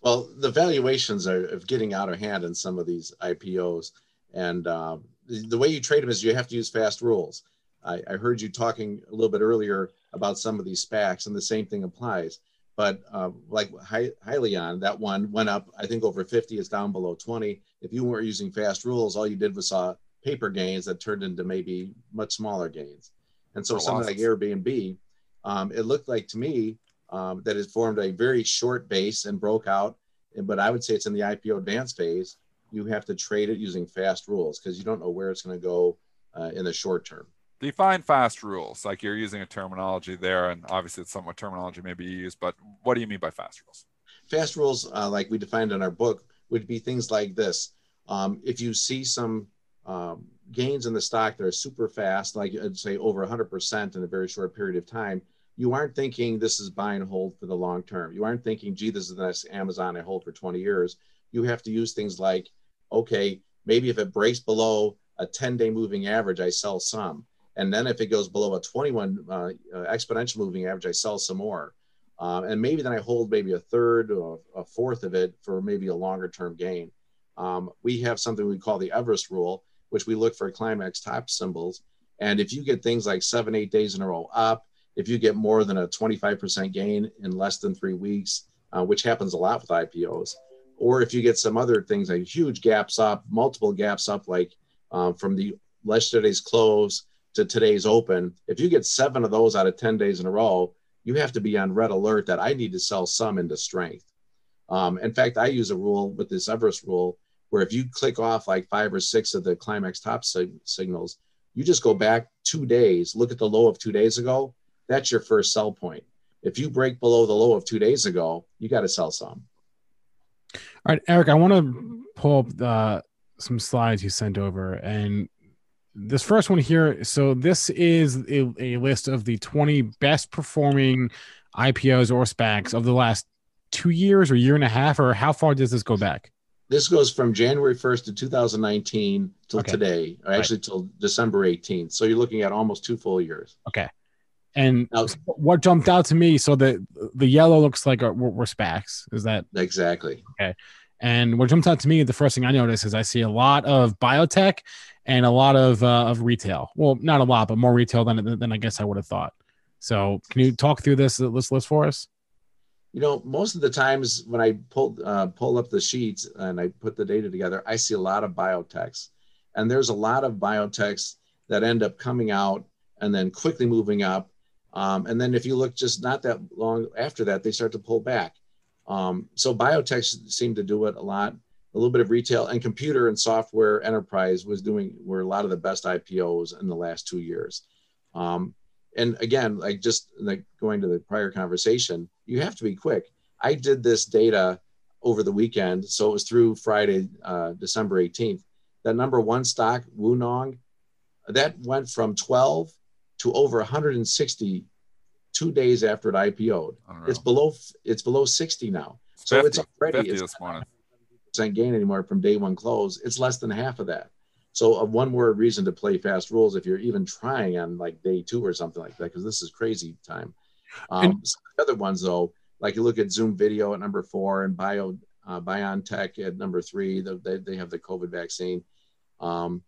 Well, the valuations are of getting out of hand in some of these IPOs, and the, the way you trade them is you have to use fast rules. I, I heard you talking a little bit earlier about some of these SPACs, and the same thing applies. But uh, like Hy- Hyliion, that one went up, I think over 50, is down below 20. If you weren't using fast rules, all you did was saw paper gains that turned into maybe much smaller gains. And so something like. Airbnb, um, it looked like to me um, that it formed a very short base and broke out. But I would say it's in the IPO advance phase. You have to trade it using fast rules because you don't know where it's going to go uh, in the short term. Define fast rules. Like you're using a terminology there, and obviously it's somewhat terminology maybe you use, but what do you mean by fast rules? Fast rules, uh, like we defined in our book, would be things like this. Um, if you see some um, gains in the stock that are super fast, like I'd say over 100% in a very short period of time, you aren't thinking this is buy and hold for the long term. You aren't thinking, gee, this is the next Amazon I hold for 20 years. You have to use things like, okay, maybe if it breaks below a 10 day moving average, I sell some. And then if it goes below a 21 uh, uh, exponential moving average, I sell some more. Um, and maybe then I hold maybe a third or a fourth of it for maybe a longer term gain. Um, we have something we call the Everest rule, which we look for climax top symbols. And if you get things like seven, eight days in a row up, if you get more than a 25% gain in less than three weeks, uh, which happens a lot with IPOs, or if you get some other things like huge gaps up, multiple gaps up, like um, from the yesterday's close to today's open, if you get seven of those out of 10 days in a row, you have to be on red alert that I need to sell some into strength. Um, in fact, I use a rule with this Everest rule where if you click off like five or six of the climax top sig- signals, you just go back two days, look at the low of two days ago. That's your first sell point. If you break below the low of two days ago, you got to sell some. All right, Eric, I want to pull up uh, some slides you sent over. And this first one here so, this is a, a list of the 20 best performing IPOs or SPACs of the last two years or year and a half, or how far does this go back? This goes from January 1st to 2019 till Okay. today, or actually till December 18th. So you're looking at almost two full years. Okay. And Now- what jumped out to me, so the the yellow looks like we're SPACs. Is that Exactly. Okay? And what jumped out to me, the first thing I notice is I see a lot of biotech and a lot of uh, of retail. Well, not a lot, but more retail than than I guess I would have thought. So, can you talk through this this list for us? You know, most of the times when I pull uh, pull up the sheets and I put the data together, I see a lot of biotechs, and there's a lot of biotechs that end up coming out and then quickly moving up, um, and then if you look just not that long after that, they start to pull back. Um, so biotechs seem to do it a lot. A little bit of retail and computer and software enterprise was doing were a lot of the best IPOs in the last two years. Um, and again, like just like going to the prior conversation, you have to be quick. I did this data over the weekend, so it was through Friday, uh, December 18th. That number one stock, Wunong, that went from 12 to over 160 two days after it IPO'd. It's below it's below 60 now. It's So it's 50, already 50 it's this morning. percent gain anymore from day one close. It's less than half of that. So uh, one more reason to play fast rules if you're even trying on like day two or something like that, because this is crazy time. Um, And- some of the other ones though, like you look at Zoom Video at number four and Bio uh, BioNTech at number three. the- They, they have the COVID vaccine. Um,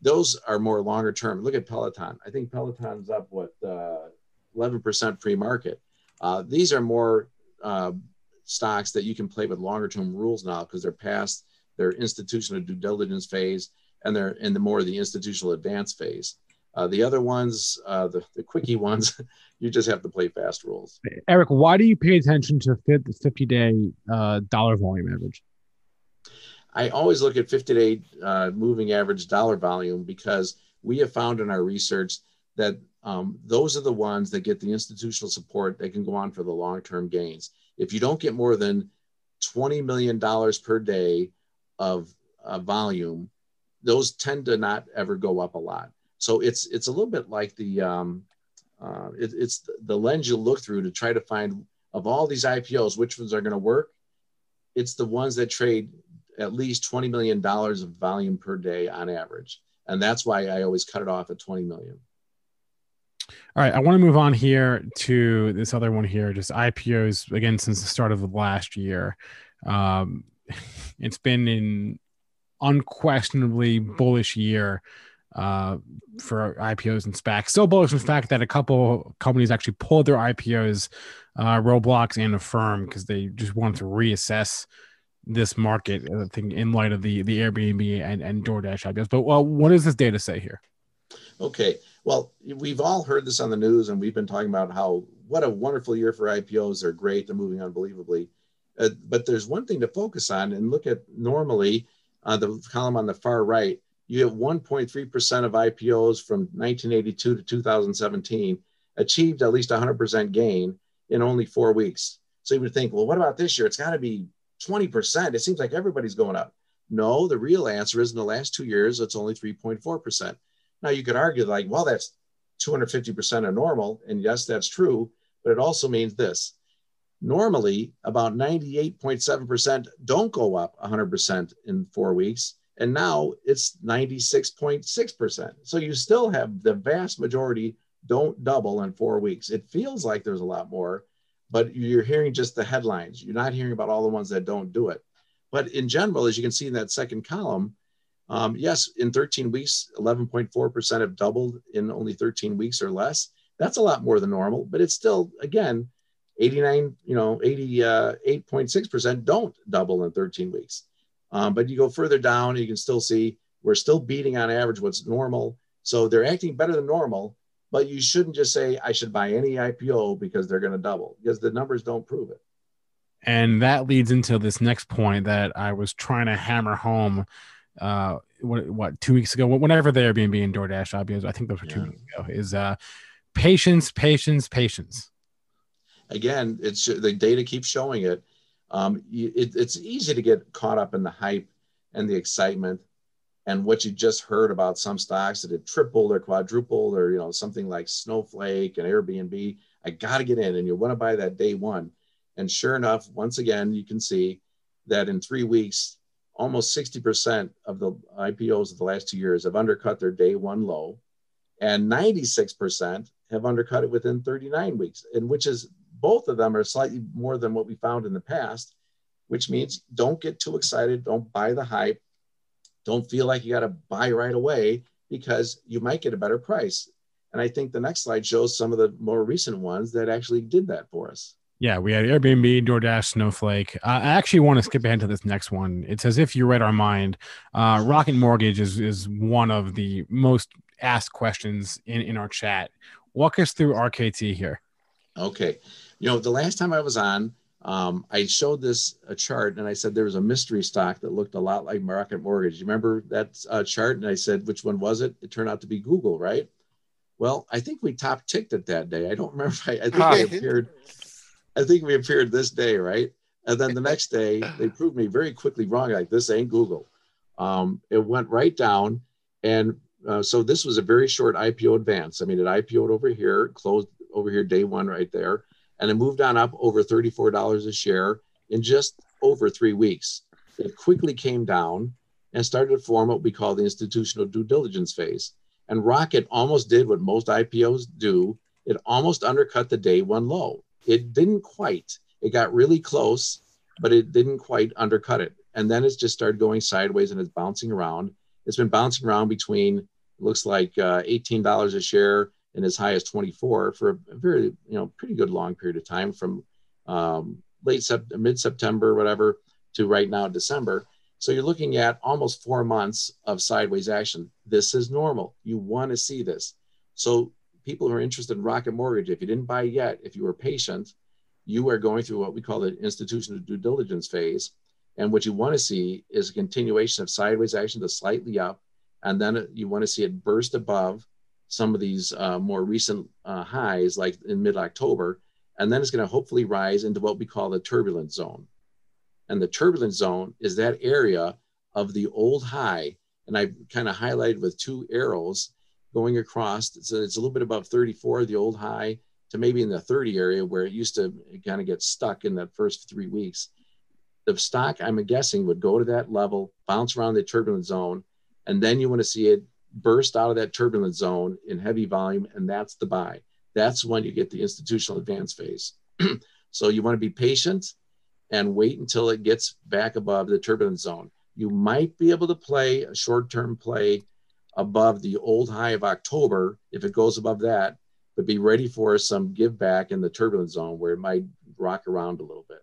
those are more longer term. Look at Peloton. I think Peloton's up what uh, 11% pre-market. Uh, these are more uh, stocks that you can play with longer term rules now because they're past their institutional due diligence phase and they're in the more the institutional advance phase. Uh, the other ones, uh, the, the quickie ones, you just have to play fast rules. Eric, why do you pay attention to the 50 day uh, dollar volume average? I always look at 50 day uh, moving average dollar volume because we have found in our research that um, those are the ones that get the institutional support that can go on for the long term gains. If you don't get more than $20 million per day of uh, volume, those tend to not ever go up a lot. So it's it's a little bit like the um, uh, it, it's the lens you look through to try to find of all these IPOs which ones are going to work. It's the ones that trade at least $20 million of volume per day on average. And that's why I always cut it off at 20 million. All right, I want to move on here to this other one here, just IPOs again since the start of last year. Um, it's been an unquestionably bullish year uh, for IPOs and SPACs. So bullish, in fact, that a couple companies actually pulled their IPOs, uh, Roblox and Affirm, because they just wanted to reassess this market. I think in light of the the Airbnb and, and DoorDash IPOs. But well, what does this data say here? Okay. Well, we've all heard this on the news, and we've been talking about how what a wonderful year for IPOs. They're great. They're moving unbelievably. Uh, but there's one thing to focus on and look at normally uh, the column on the far right. You have 1.3% of IPOs from 1982 to 2017 achieved at least 100% gain in only four weeks. So you would think, well, what about this year? It's got to be 20%. It seems like everybody's going up. No, the real answer is in the last two years, it's only 3.4%. Now you could argue like, well, that's 250% of normal. And yes, that's true. But it also means this normally about 98.7% don't go up 100% in four weeks. And now it's 96.6%. So you still have the vast majority don't double in four weeks. It feels like there's a lot more, but you're hearing just the headlines. You're not hearing about all the ones that don't do it. But in general, as you can see in that second column, um, yes, in 13 weeks, 11.4% have doubled in only 13 weeks or less. That's a lot more than normal, but it's still, again, 89, you know, 88.6% don't double in 13 weeks. Um, but you go further down, you can still see we're still beating on average what's normal. So they're acting better than normal, but you shouldn't just say, I should buy any IPO because they're going to double because the numbers don't prove it. And that leads into this next point that I was trying to hammer home. Uh, what, what two weeks ago, whenever the Airbnb and DoorDash IPOs, I think those were two Yeah. weeks ago, is uh, patience, patience, patience. again, it's the data keeps showing it. Um, it. It's easy to get caught up in the hype and the excitement and what you just heard about some stocks that had tripled or quadrupled or you know something like Snowflake and Airbnb. I got to get in, and you want to buy that day one. And sure enough, once again, you can see that in three weeks, almost 60% of the IPOs of the last two years have undercut their day one low, and 96% have undercut it within 39 weeks, and which is both of them are slightly more than what we found in the past, which means don't get too excited, don't buy the hype, don't feel like you got to buy right away because you might get a better price. And I think the next slide shows some of the more recent ones that actually did that for us. Yeah, we had Airbnb, DoorDash, Snowflake. Uh, I actually want to skip ahead to this next one. It's as if you read our mind. Uh, Rocket Mortgage is is one of the most asked questions in, in our chat. Walk us through RKT here. Okay. You know, the last time I was on, um, I showed this a chart and I said there was a mystery stock that looked a lot like Rocket Mortgage. You remember that uh, chart? And I said, which one was it? It turned out to be Google, right? Well, I think we top ticked it that day. I don't remember. If I, I think we appeared. I think we appeared this day, right? And then the next day, they proved me very quickly wrong. Like this ain't Google. Um, it went right down, and uh, so this was a very short IPO advance. I mean, it IPO'd over here, closed over here, day one right there. And it moved on up over $34 a share in just over three weeks. It quickly came down and started to form what we call the institutional due diligence phase. And Rocket almost did what most IPOs do it almost undercut the day one low. It didn't quite, it got really close, but it didn't quite undercut it. And then it's just started going sideways and it's bouncing around. It's been bouncing around between, looks like uh, $18 a share and as high as 24 for a very, you know, pretty good long period of time from um, late sep- mid September, whatever, to right now, December. So you're looking at almost four months of sideways action. This is normal. You want to see this. So people who are interested in Rocket Mortgage, if you didn't buy yet, if you were patient, you are going through what we call the institutional due diligence phase. And what you want to see is a continuation of sideways action to slightly up. And then you want to see it burst above some of these uh, more recent uh, highs, like in mid October. And then it's going to hopefully rise into what we call the turbulent zone. And the turbulent zone is that area of the old high. And I kind of highlighted with two arrows going across. So it's a little bit above 34, the old high, to maybe in the 30 area where it used to kind of get stuck in that first three weeks. The stock, I'm guessing, would go to that level, bounce around the turbulent zone, and then you want to see it burst out of that turbulent zone in heavy volume, and that's the buy. That's when you get the institutional advance phase. so you want to be patient and wait until it gets back above the turbulent zone. You might be able to play a short term play above the old high of October. If it goes above that, but be ready for some give back in the turbulent zone where it might rock around a little bit.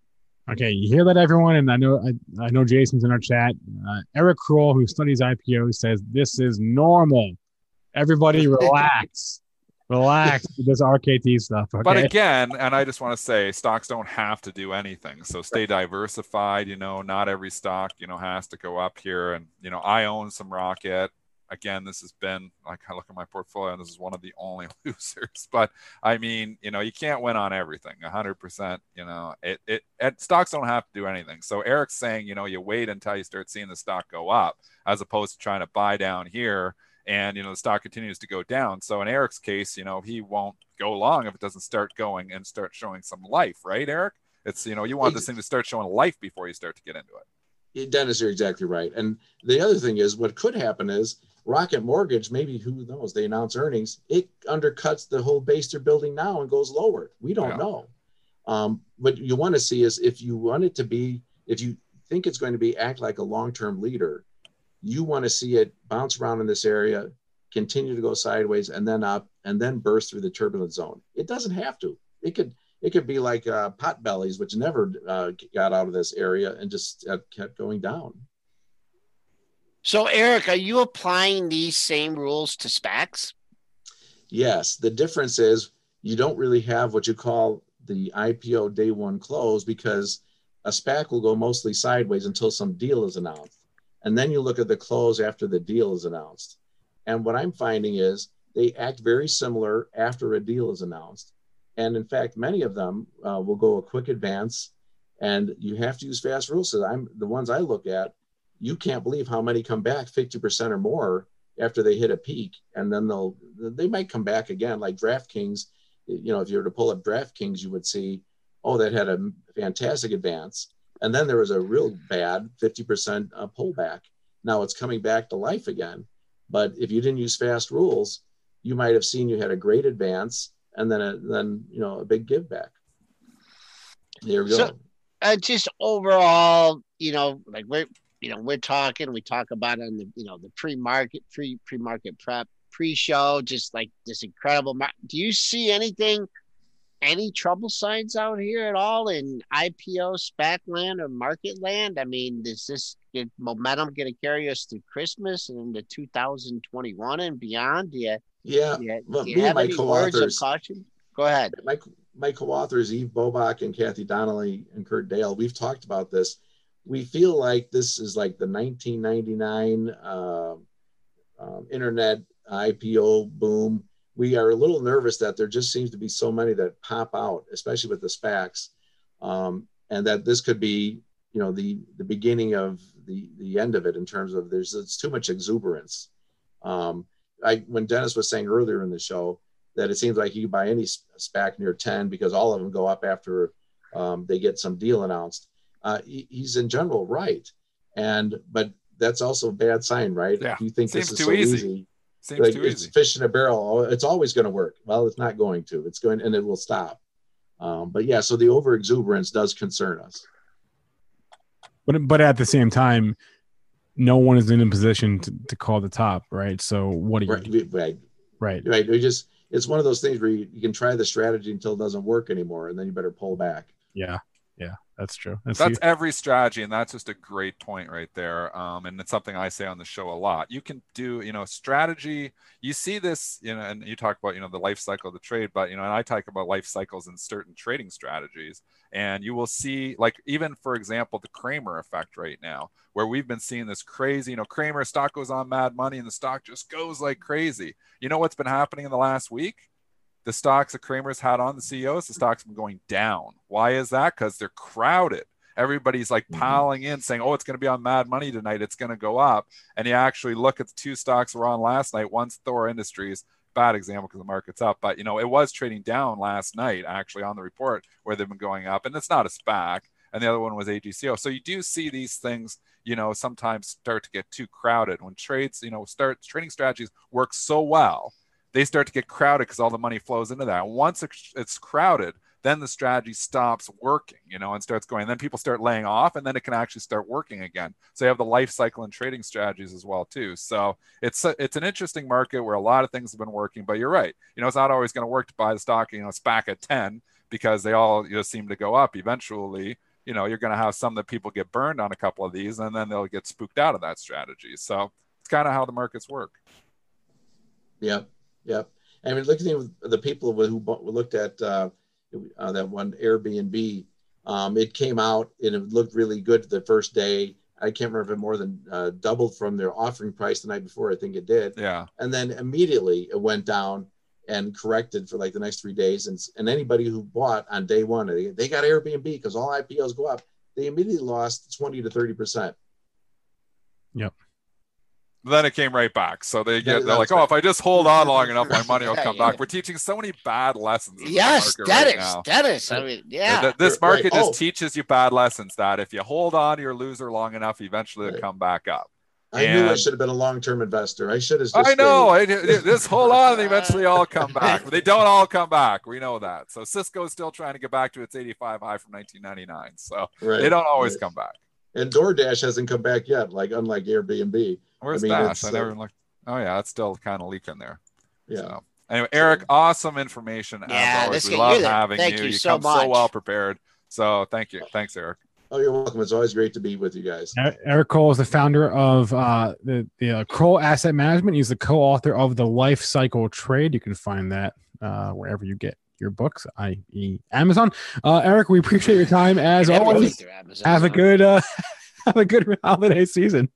Okay, you hear that, everyone? And I know I, I know Jason's in our chat. Uh, Eric Krull, who studies IPO, says this is normal. Everybody relax relax with this RKT stuff. Okay? But again, and I just want to say, stocks don't have to do anything. So stay diversified. You know, not every stock you know has to go up here. And you know, I own some Rocket. Again, this has been like I look at my portfolio, and this is one of the only losers. But I mean, you know, you can't win on everything. hundred percent. You know, it, it it stocks don't have to do anything. So Eric's saying, you know, you wait until you start seeing the stock go up, as opposed to trying to buy down here and you know the stock continues to go down. So in Eric's case, you know he won't go long if it doesn't start going and start showing some life, right, Eric? It's you know you want this thing to start showing life before you start to get into it. Dennis, you're exactly right. And the other thing is, what could happen is Rocket Mortgage, maybe who knows, they announce earnings, it undercuts the whole base they're building now and goes lower. We don't yeah. know. Um, what you want to see is if you want it to be, if you think it's going to be act like a long-term leader, you want to see it bounce around in this area, continue to go sideways and then up and then burst through the turbulent zone. It doesn't have to. It could it could be like uh, pot bellies, which never uh, got out of this area and just uh, kept going down. So, Eric, are you applying these same rules to SPACs? Yes. The difference is you don't really have what you call the IPO day one close because a SPAC will go mostly sideways until some deal is announced. And then you look at the close after the deal is announced. And what I'm finding is they act very similar after a deal is announced. And in fact, many of them uh, will go a quick advance and you have to use fast rules. So I'm the ones I look at, you can't believe how many come back 50% or more after they hit a peak. And then they'll, they might come back again, like DraftKings. You know, if you were to pull up DraftKings, you would see, oh, that had a fantastic advance. And then there was a real bad 50% uh, pullback. Now it's coming back to life again. But if you didn't use fast rules, you might have seen you had a great advance and then a, then you know a big give back. There we go. So, uh, just overall, you know, like we're you know we're talking, we talk about on the you know the pre-market pre pre-market prep pre-show, just like this incredible. Do you see anything any trouble signs out here at all in IPO, SPAC land, or market land? I mean, is this get momentum going to carry us through Christmas and into 2021 and beyond? Do you, yeah, do you, do you have any words of caution? Go ahead. My, my co-authors, Eve Boboch and Kathy Donnelly and Kurt Daill, we've talked about this. We feel like this is like the 1999 uh, um, internet IPO boom we are a little nervous that there just seems to be so many that pop out, especially with the SPACs, um, and that this could be, you know, the the beginning of the the end of it in terms of there's it's too much exuberance. Um, I when Dennis was saying earlier in the show, that it seems like you can buy any SPAC near 10 because all of them go up after um, they get some deal announced. Uh, he, he's in general right, and but that's also a bad sign, right? Yeah. If you think Seems this is too so easy. easy, Seems like too it's easy. fish in a barrel. Oh, It's always going to work. Well, it's not going to. It's going and it will stop. Um, but yeah, so the over exuberance does concern us. But but at the same time, no one is in a position to, to call the top, right? So what do you Right, right, right? right. We just it's one of those things where you, you can try the strategy until it doesn't work anymore, and then you better pull back. Yeah, yeah, that's true. That's, That's every strategy, and that's just a great point right there. Um, and it's something I say on the show a lot. You can do, you know, strategy. You see this, you know, and you talk about, you know, the life cycle of the trade, but you know, and I talk about life cycles in certain trading strategies. And you will see, like, even for example, the Cramer effect right now, where we've been seeing this crazy, you know, Cramer stock goes on mad money, and the stock just goes like crazy. You know what's been happening in the last week? The stocks that Cramer's had on the CEOs, the stocks have been going down. Why is that? Because they're crowded. Everybody's like Mhm. piling in, saying, "Oh, it's going to be on Mad Money tonight. It's going to go up." And you actually look at the two stocks that were on last night. One's Thor Industries, bad example because the market's up, but you know it was trading down last night actually on the report where they've been going up, and it's not a SPAC. And the other one was AGCO. So you do see these things, you know, sometimes start to get too crowded when trades, you know, start trading strategies work so well they start to get crowded because all the money flows into that. Once it's, crowded, then the strategy stops working, you know, and starts going. And then people start laying off, and then it can actually start working again. So you have the life cycle and trading strategies as well too. So it's a, it's an interesting market where a lot of things have been working. But you're right, you know, it's not always going to work to buy the stock. You know, it's back at ten because they all you know seem to go up eventually. You know, you're going to have some that people get burned on a couple of these, and then they'll get spooked out of that strategy. So it's kind of how the markets work. Yep, yep. I mean, look at the, the people who looked at uh, uh, that one Airbnb. Um, it came out and it looked really good the first day. I can't remember if it more than uh, doubled from their offering price the night before. I think it did. Yeah. And then immediately it went down and corrected for like the next three days. And, and anybody who bought on day one, they, they got Airbnb because all IPOs go up. They immediately lost 20 to 30%. Then it came right back. So they get they're like, oh, if I just hold on long enough, my money will come back. We're teaching so many bad lessons. Yes, market right Dennis. now. Dennis. I mean, yeah. Th- This Right. market just Oh. teaches you bad lessons that if you hold on to your loser long enough, eventually it'll come back up. I knew I should have been a long-term investor. I should have. Just I know. stayed. I, I- just hold on, and eventually all come back. But they don't all come back. We know that. So Cisco is still trying to get back to its 85 high from 1999. So Right, they don't always right. come back. And DoorDash hasn't come back yet. Like unlike Airbnb. Where's mean, Dash? it's, I uh, never looked. Oh yeah, it's still kind of leaking there. Yeah. So, anyway, Eric, awesome information Yeah, as always. this We guy- love you're having thank you. you You so come so well prepared. So thank you. Thanks, Eric. Oh, you're welcome. It's always great to be with you guys. Eric Krull is the founder of uh, the the uh, Krull Asset Management. He's the co-author of the Life Cycle Trade. You can find that uh, wherever you get your books, i.e., Amazon. Uh, Eric, we appreciate your time as always. Amazon. Have a good uh, have a good holiday season.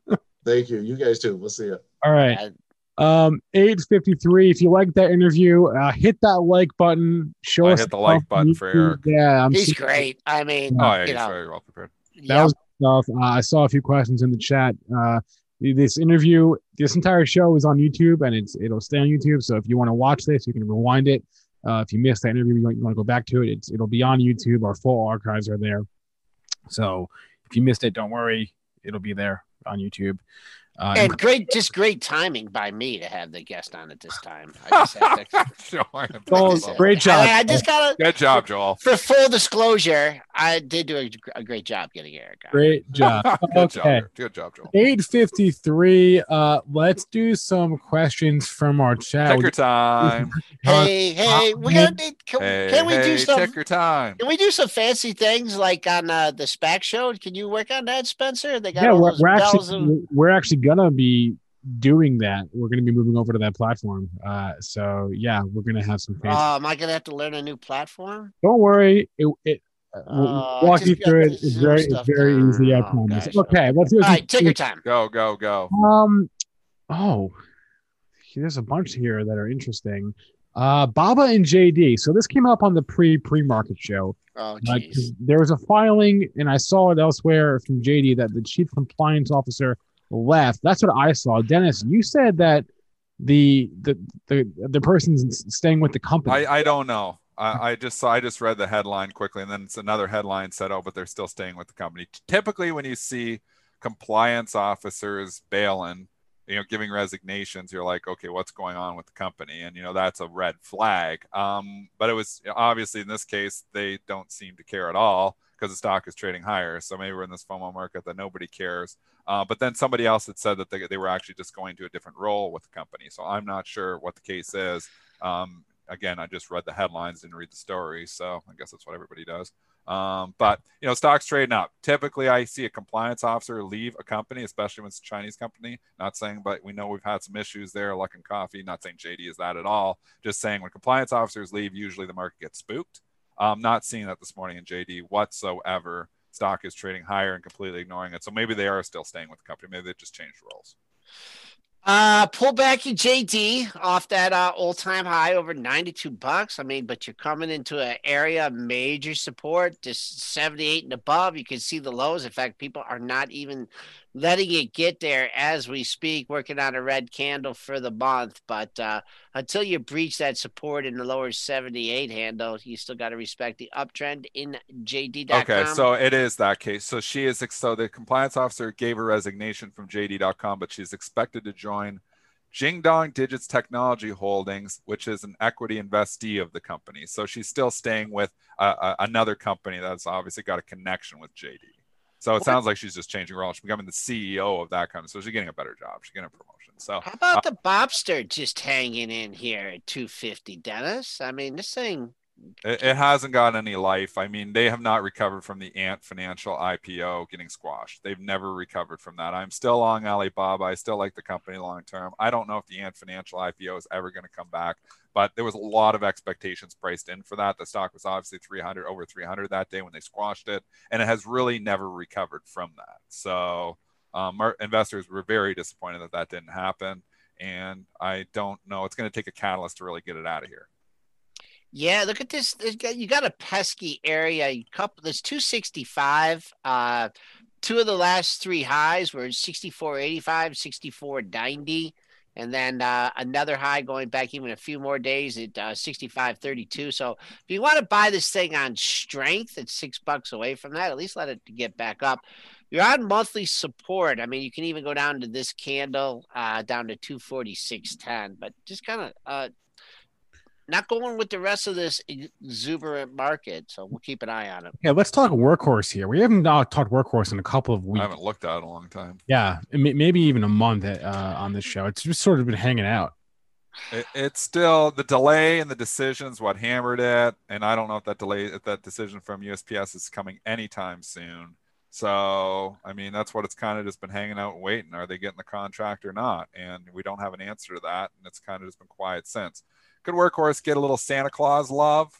Thank you. You guys too. We'll see you. All right. Yeah. Um, 853. If you like that interview, uh, hit that like button. Show I us hit the like love on button for YouTube. Eric. Yeah, I'm He's seeing- great. I mean, Oh yeah, you he's know, very well prepared. that yep. was stuff. Uh, I saw a few questions in the chat. Uh, this interview, this entire show is on YouTube, and it's it'll stay on YouTube. So if you want to watch this, you can rewind it. Uh, if you missed that interview, you want, you want to go back to it. It'll be on YouTube. Our full archives are there. So if you missed it, don't worry, it'll be there on YouTube. Uh, and great, just great timing by me to have the guest on at this time. I just have to. Sure, Joel, so- great job. I, I just gotta. Good job, Joel. For full disclosure, I did do a, a great job getting Eric on. great job. Good job. okay. Eric. Good job, Joel. 853. Uh, let's do some questions from our chat. Checker time. Hey, hey, we gotta need. Can, Hey, can we hey, do some? checker time. Can we do some fancy things like on uh, the SPAC show? Can you work on that, Spencer? They got yeah, all we're, those we're actually and- we're actually gonna be doing that. We're gonna be moving over to that platform. Uh, so yeah, we're gonna have some fancy. Oh, am I gonna have to learn a new platform? Don't worry, it, it uh, we'll Uh, walk you through it. It's very it's very down. easy. I Oh, promise. gosh. Okay, let's do All some right, take your time. Go, go, go. Um, oh, there's a bunch here that are interesting. Uh, Baba and JD. So this came up on the pre pre market show. Oh, Uh, there was a filing, and I saw it elsewhere from JD that the chief compliance officer left. That's what I saw. Dennis, you said that the the the the person's staying with the company. I, I don't know. I, I just saw I just read the headline quickly, and then it's another headline said, "Oh, but they're still staying with the company." Typically, when you see compliance officers bailing, you know, giving resignations, you're like, okay, what's going on with the company? And you know, that's a red flag. Um, but it was obviously in this case, they don't seem to care at all because the stock is trading higher. So maybe we're in this FOMO market that nobody cares. Uh, but then somebody else had said that they, they were actually just going to a different role with the company. So I'm not sure what the case is. Um, again, I just read the headlines, didn't read the story. So I guess that's what everybody does. Um, but you know, stocks trading up. Typically, I see a compliance officer leave a company, especially when it's a Chinese company. Not saying, but we know we've had some issues there. Luckin Coffee. Not saying JD is that at all. Just saying, when compliance officers leave, usually the market gets spooked. I'm not seeing that this morning in JD whatsoever. Stock is trading higher and completely ignoring it. So maybe they are still staying with the company. Maybe they just changed roles. Uh, pull back your JD off that uh, all-time high over 92 bucks. I mean, but you're coming into an area of major support, just 78 and above. You can see the lows. In fact, people are not even letting it get there as we speak, working on a red candle for the month. But uh, until you breach that support in the lower 78 handle, you still got to respect the uptrend in JD.com. Okay, so it is that case. So she is, so the compliance officer gave her resignation from JD.com, but she's expected to join Jingdong Digits Technology Holdings, which is an equity investee of the company. So she's still staying with uh, uh, another company that's obviously got a connection with JD. So it what? sounds like she's just changing roles. She's becoming the CEO of that kind of. So she's getting a better job. She's getting a promotion. So how about uh, the Bobster just hanging in here at 250, Dennis? I mean, this thing it, it, hasn't got any life. I mean, they have not recovered from the Ant Financial IPO getting squashed. They've never recovered from that. I'm still long Alibaba. I still like the company long term. I don't know if the Ant Financial IPO is ever going to come back, but there was a lot of expectations priced in for that. The stock was obviously 300 over 300 that day when they squashed it, and it has really never recovered from that. So um, our investors were very disappointed that that didn't happen, and I don't know. It's going to take a catalyst to really get it out of here. Yeah, look at this. You got a pesky area. You couple. There's 265. Uh, two of the last three highs were 64.85, 64.90, and then uh, another high going back even a few more days at uh, 65.32. So if you want to buy this thing on strength, it's six bucks away from that. At least let it get back up. You're on monthly support. I mean, you can even go down to this candle, uh, down to 246.10, but just kind of uh, not going with the rest of this exuberant market. So we'll keep an eye on it. Yeah, let's talk workhorse here. We haven't uh, talked workhorse in a couple of weeks. I haven't looked at it in a long time. Yeah, maybe even a month uh, on this show. It's just sort of been hanging out. It, it's still the delay and the decisions what hammered it, and I don't know if that delay, if that decision from USPS is coming anytime soon. So, I mean, that's what it's kind of just been hanging out and waiting. Are they getting the contract or not? And we don't have an answer to that, and it's kind of just been quiet since. Could Workhorse get a little Santa Claus love?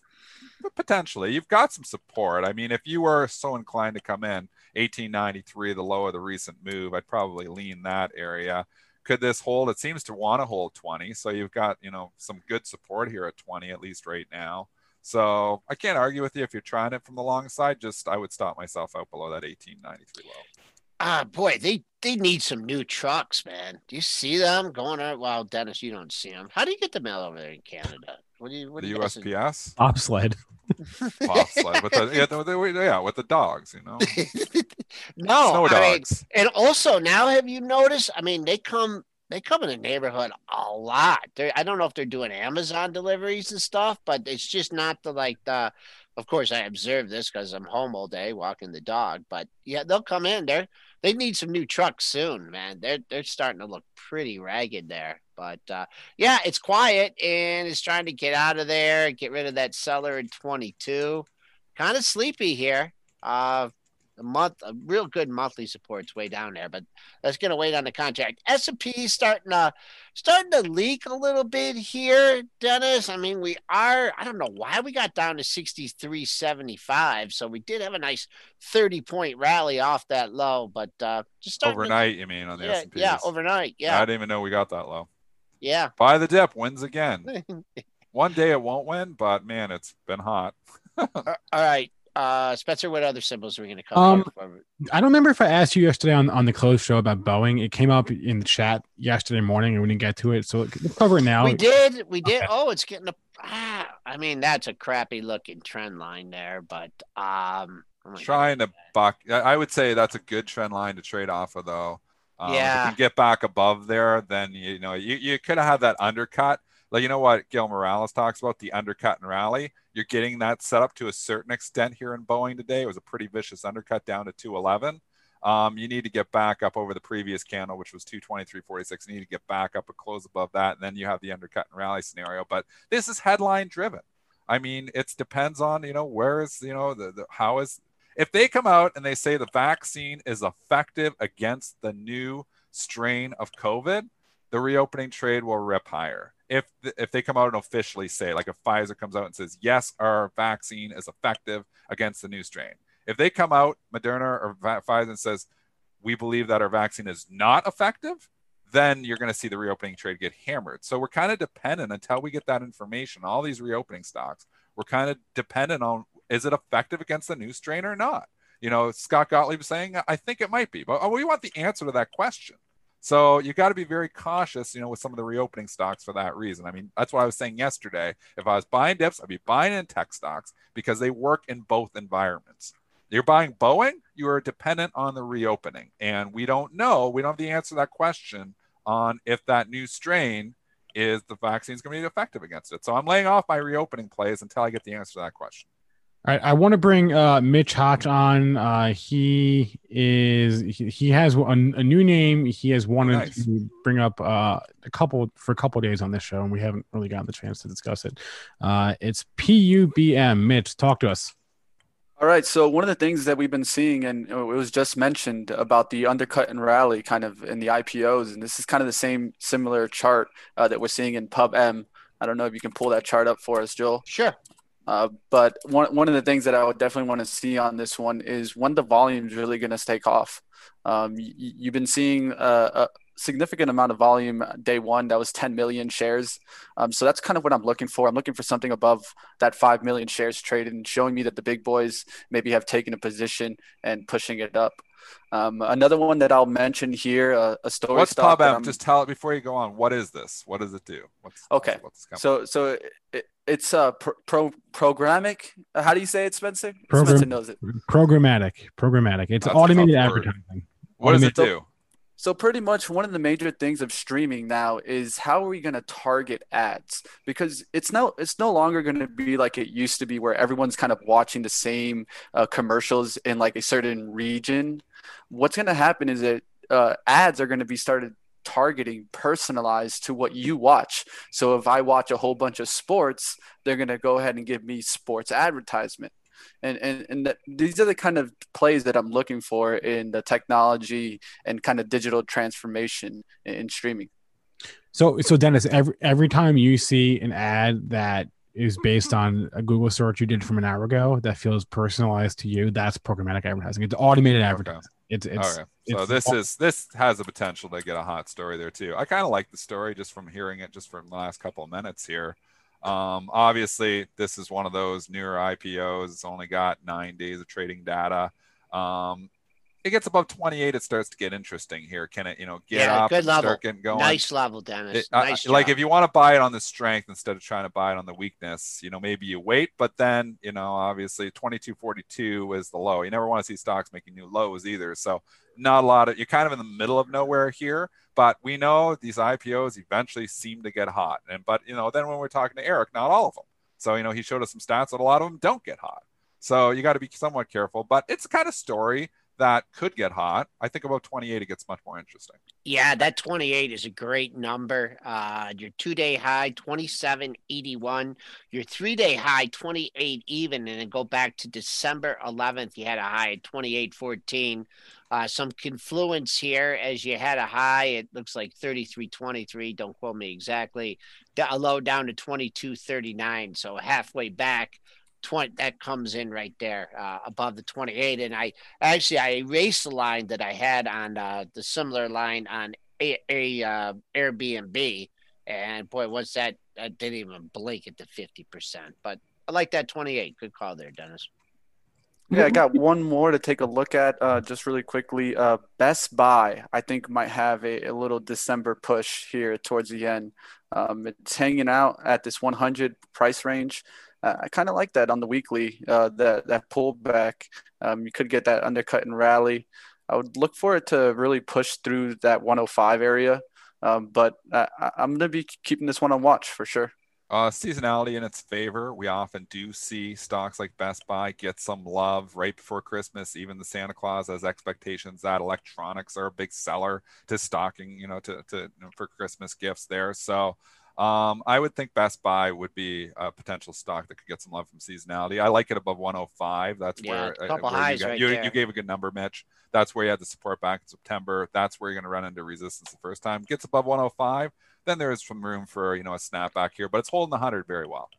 But potentially, you've got some support. I mean, if you were so inclined to come in 1893, the low of the recent move, I'd probably lean that area. Could this hold? It seems to want to hold 20. So you've got, you know, some good support here at 20, at least right now. So I can't argue with you if you're trying it from the long side. Just I would stop myself out below that 1893 low. Ah, boy, they they need some new trucks, man. Do you see them going out? Well, Dennis, you don't see them. How do you get the mail over there in Canada? What do you? What the do you USPS bobsled. bobsled with the yeah, the, the, yeah, with the dogs, you know. no, Snow dogs. I mean, and also now, have you noticed? I mean, they come they come in the neighborhood a lot. They're, I don't know if they're doing Amazon deliveries and stuff, but it's just not the like the. Of course, I observe this because I'm home all day walking the dog. But yeah, they'll come in. They're they need some new trucks soon, man. They're they're starting to look pretty ragged there. But uh, yeah, it's quiet and it's trying to get out of there, get rid of that seller in 22. Kind of sleepy here. Uh, a month, a real good monthly support's way down there, but that's going to wait on the contract. S&P starting to starting to leak a little bit here, Dennis. I mean, we are. I don't know why we got down to sixty three seventy five. So we did have a nice thirty point rally off that low, but uh, just overnight. To, you mean on the yeah, S and P? Yeah, overnight. Yeah, I didn't even know we got that low. Yeah, buy the dip wins again. One day it won't win, but man, it's been hot. All right. Uh, Spencer, what other symbols are we going to cover? Um. I don't remember if I asked you yesterday on, on the closed show about Boeing. It came up in the chat yesterday morning and we didn't get to it. So let's cover it now. we did, we did. Okay. Oh, it's getting a. Ah, I mean, that's a crappy looking trend line there, but um, oh my God. Trying to buck. I I would say that's a good trend line to trade off of, though. Um, If Yeah. you can get back above there, then you know you, you could have had that undercut. Like you know what Gil Morales talks about the undercut and rally. You're getting that set up to a certain extent here in Boeing today. It was a pretty vicious undercut down to 211. Um, you need to get back up over the previous candle, which was 223.46. You need to get back up a close above that, and then you have the undercut and rally scenario. But this is headline driven. I mean, it depends on you know where is you know the, the how is if they come out and they say the vaccine is effective against the new strain of COVID, the reopening trade will rip higher. If if they come out and officially say, like if Pfizer comes out and says, yes, our vaccine is effective against the new strain. If they come out, Moderna or Pfizer and says, we believe that our vaccine is not effective, then you're going to see the reopening trade get hammered. So we're kind of dependent until we get that information. All these reopening stocks, we're kind of dependent on is it effective against the new strain or not? You know, Scott Gottlieb saying, I think it might be, but oh, we want the answer to that question. So you got to be very cautious, you know, with some of the reopening stocks for that reason. I mean, that's what I was saying yesterday. If I was buying dips, I'd be buying in tech stocks because they work in both environments. You're buying Boeing, you are dependent on the reopening. And we don't know, we don't have the answer to that question on if that new strain is the vaccine is going to be effective against it. So I'm laying off my reopening plays until I get the answer to that question. All right, I want to bring uh, Mitch Hotch on. Uh, he is he, he has a, a new name. He has wanted Nice. to bring up uh, a couple for a couple days on this show, and we haven't really gotten the chance to discuss it. Uh, it's PUBM. Mitch, talk to us. All right. So one of the things that we've been seeing, and it was just mentioned about the undercut and rally kind of in the IPOs, and this is kind of the same similar chart uh, that we're seeing in PubM. I don't know if you can pull that chart up for us, Joel. Sure. Uh, but one one of the things that I would definitely want to see on this one is when the volume is really going to take off. Um, y- you've been seeing a, a significant amount of volume day one. That was 10 million shares. Um, so that's kind of what I'm looking for. I'm looking for something above that 5 million shares traded and showing me that the big boys maybe have taken a position and pushing it up. Um, another one that I'll mention here, uh, a story What's stock. that PubM? Just tell it before you go on. What is this? What does it do? What's Okay. What's this So, so it, it's uh, pro, pro programmatic. Uh, How do you say it, Spencer? Program- Spencer knows it. Programmatic, programmatic. It's That's automated advertising. what does it do? So pretty much one of the major things of streaming now is how are we going to target ads? Because it's no it's no longer going to be like it used to be where everyone's kind of watching the same uh, commercials in like a certain region. What's going to happen is that uh, ads are going to be started targeting personalized to what you watch. So if I watch a whole bunch of sports, they're going to go ahead and give me sports advertisement. And and and that, these are the kind of plays that I'm looking for in the technology and kind of digital transformation in, in streaming. So, so Dennis, every every time you see an ad that is based on a Google search you did from an hour ago that feels personalized to you, that's programmatic advertising. It's automated advertising. It's it's All right. So it's this is this has the potential to get a hot story there too. I kind of like the story just from hearing it just from the last couple of minutes here. Um, obviously, this is one of those newer IPOs. It's only got nine days of trading data. Um, it gets above 28, it starts to get interesting here. Can it, you know, get Yeah, up good and level. start getting going? Nice level, Dennis. It- uh, nice I- like if you want to buy it on the strength instead of trying to buy it on the weakness, you know, maybe you wait, but then, you know, obviously 2242 is the low. You never want to see stocks making new lows either. So not a lot of you're kind of in the middle of nowhere here, but we know these IPOs eventually seem to get hot. And but you know, then when we're talking to Eric, not all of them. So, you know, he showed us some stats that a lot of them don't get hot. So you got to be somewhat careful, but it's the kind of story that could get hot. I think about 28 it gets much more interesting. Yeah, that 28 is a great number. Uh, your two day high, 2781. Your three day high, 28 even. And then go back to December 11th, you had a high at 2814. Uh, some confluence here as you had a high, it looks like 3323. Don't quote me exactly. A low down to 2239. So halfway back. 20 that comes in right there uh, above the 28 and i actually i erased the line that i had on uh, the similar line on a, a uh, airbnb and boy what's that i didn't even blink at the 50% but i like that 28 good call there dennis Yeah, I got one more to take a look at uh, just really quickly. Uh, Best Buy, I think, might have a, a little December push here towards the end. Um, it's hanging out at this 100 price range. Uh, I kind of like that on the weekly, uh, that, that pullback. Um, you could get that undercut and rally. I would look for it to really push through that 105 area. Um, but I, I'm going to be keeping this one on watch for sure. Uh, seasonality in its favor. We often do see stocks like Best Buy get some love right before Christmas. Even the Santa Claus has expectations that electronics are a big seller to stocking, you know, to, to you know, for Christmas gifts there. So um, I would think Best Buy would be a potential stock that could get some love from seasonality. I like it above 105. That's Yeah, where, a uh, couple where highs you, got- right you, there. you gave a good number, Mitch. That's where you had the support back in September. That's where you're going to run into resistance the first time. Gets above 105, then there is some room for you know a snapback here, but it's holding the 100 very well.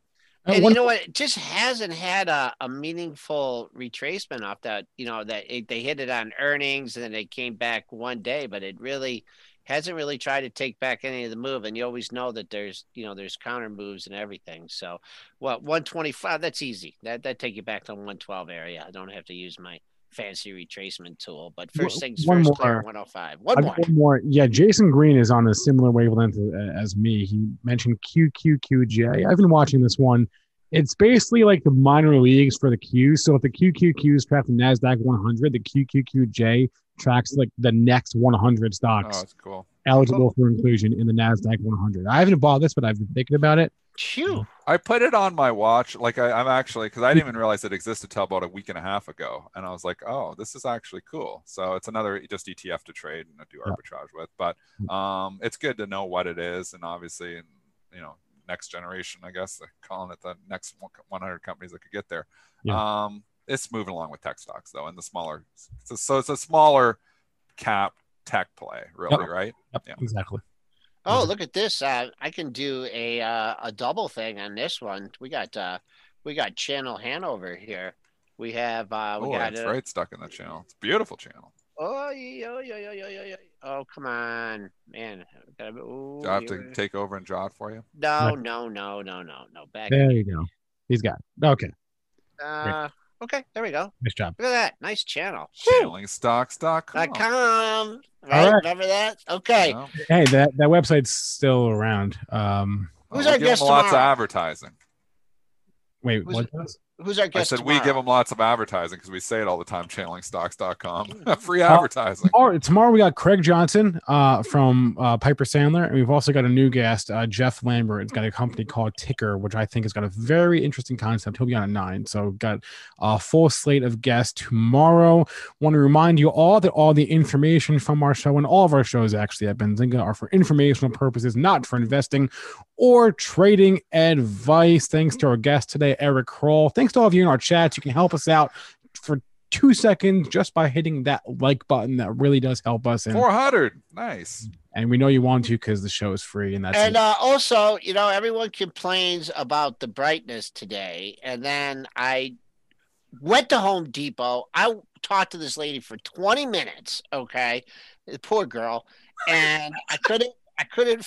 And one- you know what? It just hasn't had a, a meaningful retracement off that. You know that it, they hit it on earnings and then they came back one day, but it really hasn't really tried to take back any of the move. And you always know that there's you know there's counter moves and everything. So what 125? That's easy. That that take you back to 112 area. I don't have to use my fancy retracement tool. But first things one first, more. 105. I One oh more. one more. Yeah, Jason Green is on a similar wavelength as me. He mentioned QQQJ. I've been watching this one. It's basically like the minor leagues for the Q. So if the QQQs track the Nasdaq 100, the QQQJ tracks like the next 100 stocks. Oh, stocks it's cool. eligible for inclusion in the Nasdaq 100. I haven't bought this, but I've been thinking about it. Phew. I put it on my watch. Like I, I'm actually because I didn't even realize it existed till about a week and a half ago, and I was like, oh, this is actually cool. So it's another just ETF to trade and do Yeah. arbitrage with. But um, it's good to know what it is, and obviously, and you know, next generation, I guess, they're calling it the next 100 companies that could get there. Yeah. Um, it's moving along with tech stocks though, and the smaller. So, so it's a smaller cap tech play, really, Yep. right? Yep, Yeah. exactly. Oh, look at this. Uh, I can do a uh, a double thing on this one. We got uh, we got Channel Hanover here. We have uh, we oh, got it's right stuck in the channel. It's a beautiful channel. oh yeah, yeah, yeah, yeah, yeah, yeah. Oh, come on, man. Gotta be- ooh, Do I have to we- take over and draw it for you? No, no, no, no, no, no. Back. There you go. He's got it. Okay. Uh, okay, there we go. Nice job. Look at that. Nice channel. Channelingstocks.com. Com. Right? right. Remember that? Okay. You? Hey, that, that website's still around. Um, Who's we our guest them lots of advertising. wait, Who's- what? Who's our I guest? said we give them lots of advertising because we say it all the time. Channelingstocks.com, free Uh, advertising. Tomorrow, tomorrow we got Craig Johnson uh, from uh, Piper Sandler, and we've also got a new guest, uh, Jeff Lambert. It's got a company called Ticker, which I think has got a very interesting concept. He'll be on at nine, so got a full slate of guests tomorrow. Want to remind you all that all the information from our show and all of our shows actually at Benzinga are for informational purposes, not for investing or trading advice. Thanks to our guest today, Eric Krull. Thanks to all of you in our chats. You can help us out for two seconds just by hitting that like button. That really does help us. And, 400. Nice. and we know you want to because the show is free. And that's And it. uh, also, you know, everyone complains about the brightness today. And then I went to Home Depot. I talked to this lady for 20 minutes. Okay. The poor girl. And I couldn't, I couldn't.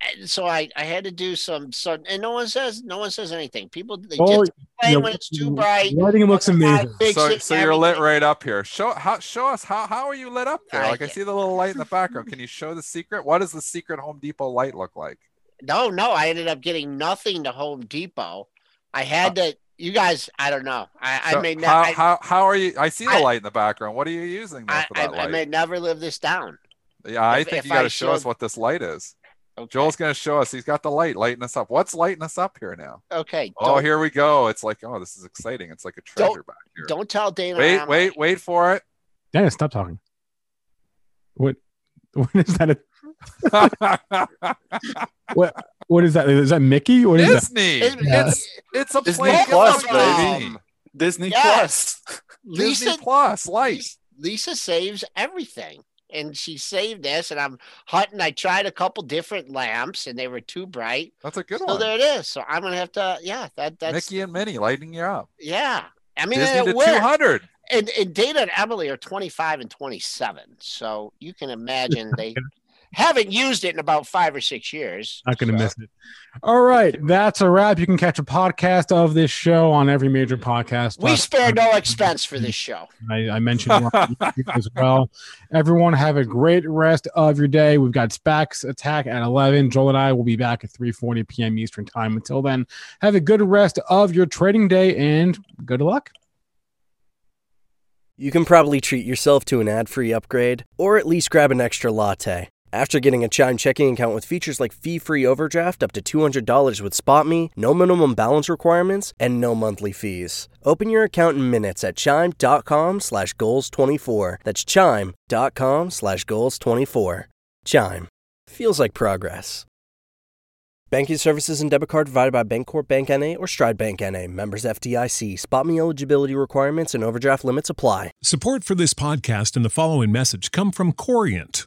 F- and So I, I had to do some, so, and no one says, no one says anything. People, they Oh, just complain yeah, when it's too bright. Lighting looks and then I amazing. So, so you're lit right up here. Show how show us how how are you lit up there? Like I can't- see the little light in the background. Can you show the secret? What does the secret Home Depot light look like? No, no, I ended up getting nothing to Home Depot. I had uh, to, you guys, I don't know. I, I may not. how, how how are you? I see the I- light in the background. What are you using there I, for I, that I light? may never live this down. yeah, I if- think if you got to show us what this light is. Okay. Joel's going to show us. He's got the light lighting us up. What's lighting us up here now? okay. Oh, here we go. It's like, oh, this is exciting. It's like a Don't- treasure back here. Don't tell Dana. Wait, I'm wait, like- wait for it. Dennis, stop talking. What? What is that? A... what? What is that? Is that Mickey? What is that? Disney. It's- It's it's a Disney Plus, baby. Disney Yes. Plus. Lisa, Disney Plus light. Lisa saves everything. And she saved this, and I'm hunting. I tried a couple different lamps, and they were too bright. That's a good So one. there it is. So I'm gonna have to, yeah, that that's Mickey and Minnie lighting you up. yeah. I mean, Disney and to 200. and, and Dana and Emily are 25 and 27. So you can imagine they Haven't used it in about five or six years. Not going to so. miss it. All right, that's a wrap. You can catch a podcast of this show on every major podcast. We spare no expense for this show. I, I mentioned as well. Everyone have a great rest of your day. We've got SPACs attack at 11. Joel and I will be back at 3:40 p.m. Eastern time. Until then, have a good rest of your trading day and good luck. You can probably treat yourself to an ad-free upgrade, or at least grab an extra latte. After getting a Chime checking account with features like fee-free overdraft up to $200 with SpotMe, no minimum balance requirements, and no monthly fees. Open your account in minutes at chime.com slash goals24. That's chime.com slash goals24. Chime. Feels like progress. Banking services and debit card provided by Bancorp Bank NA or Stride Bank NA. Members FDIC. SpotMe eligibility requirements and overdraft limits apply. Support for this podcast and the following message come from Corient.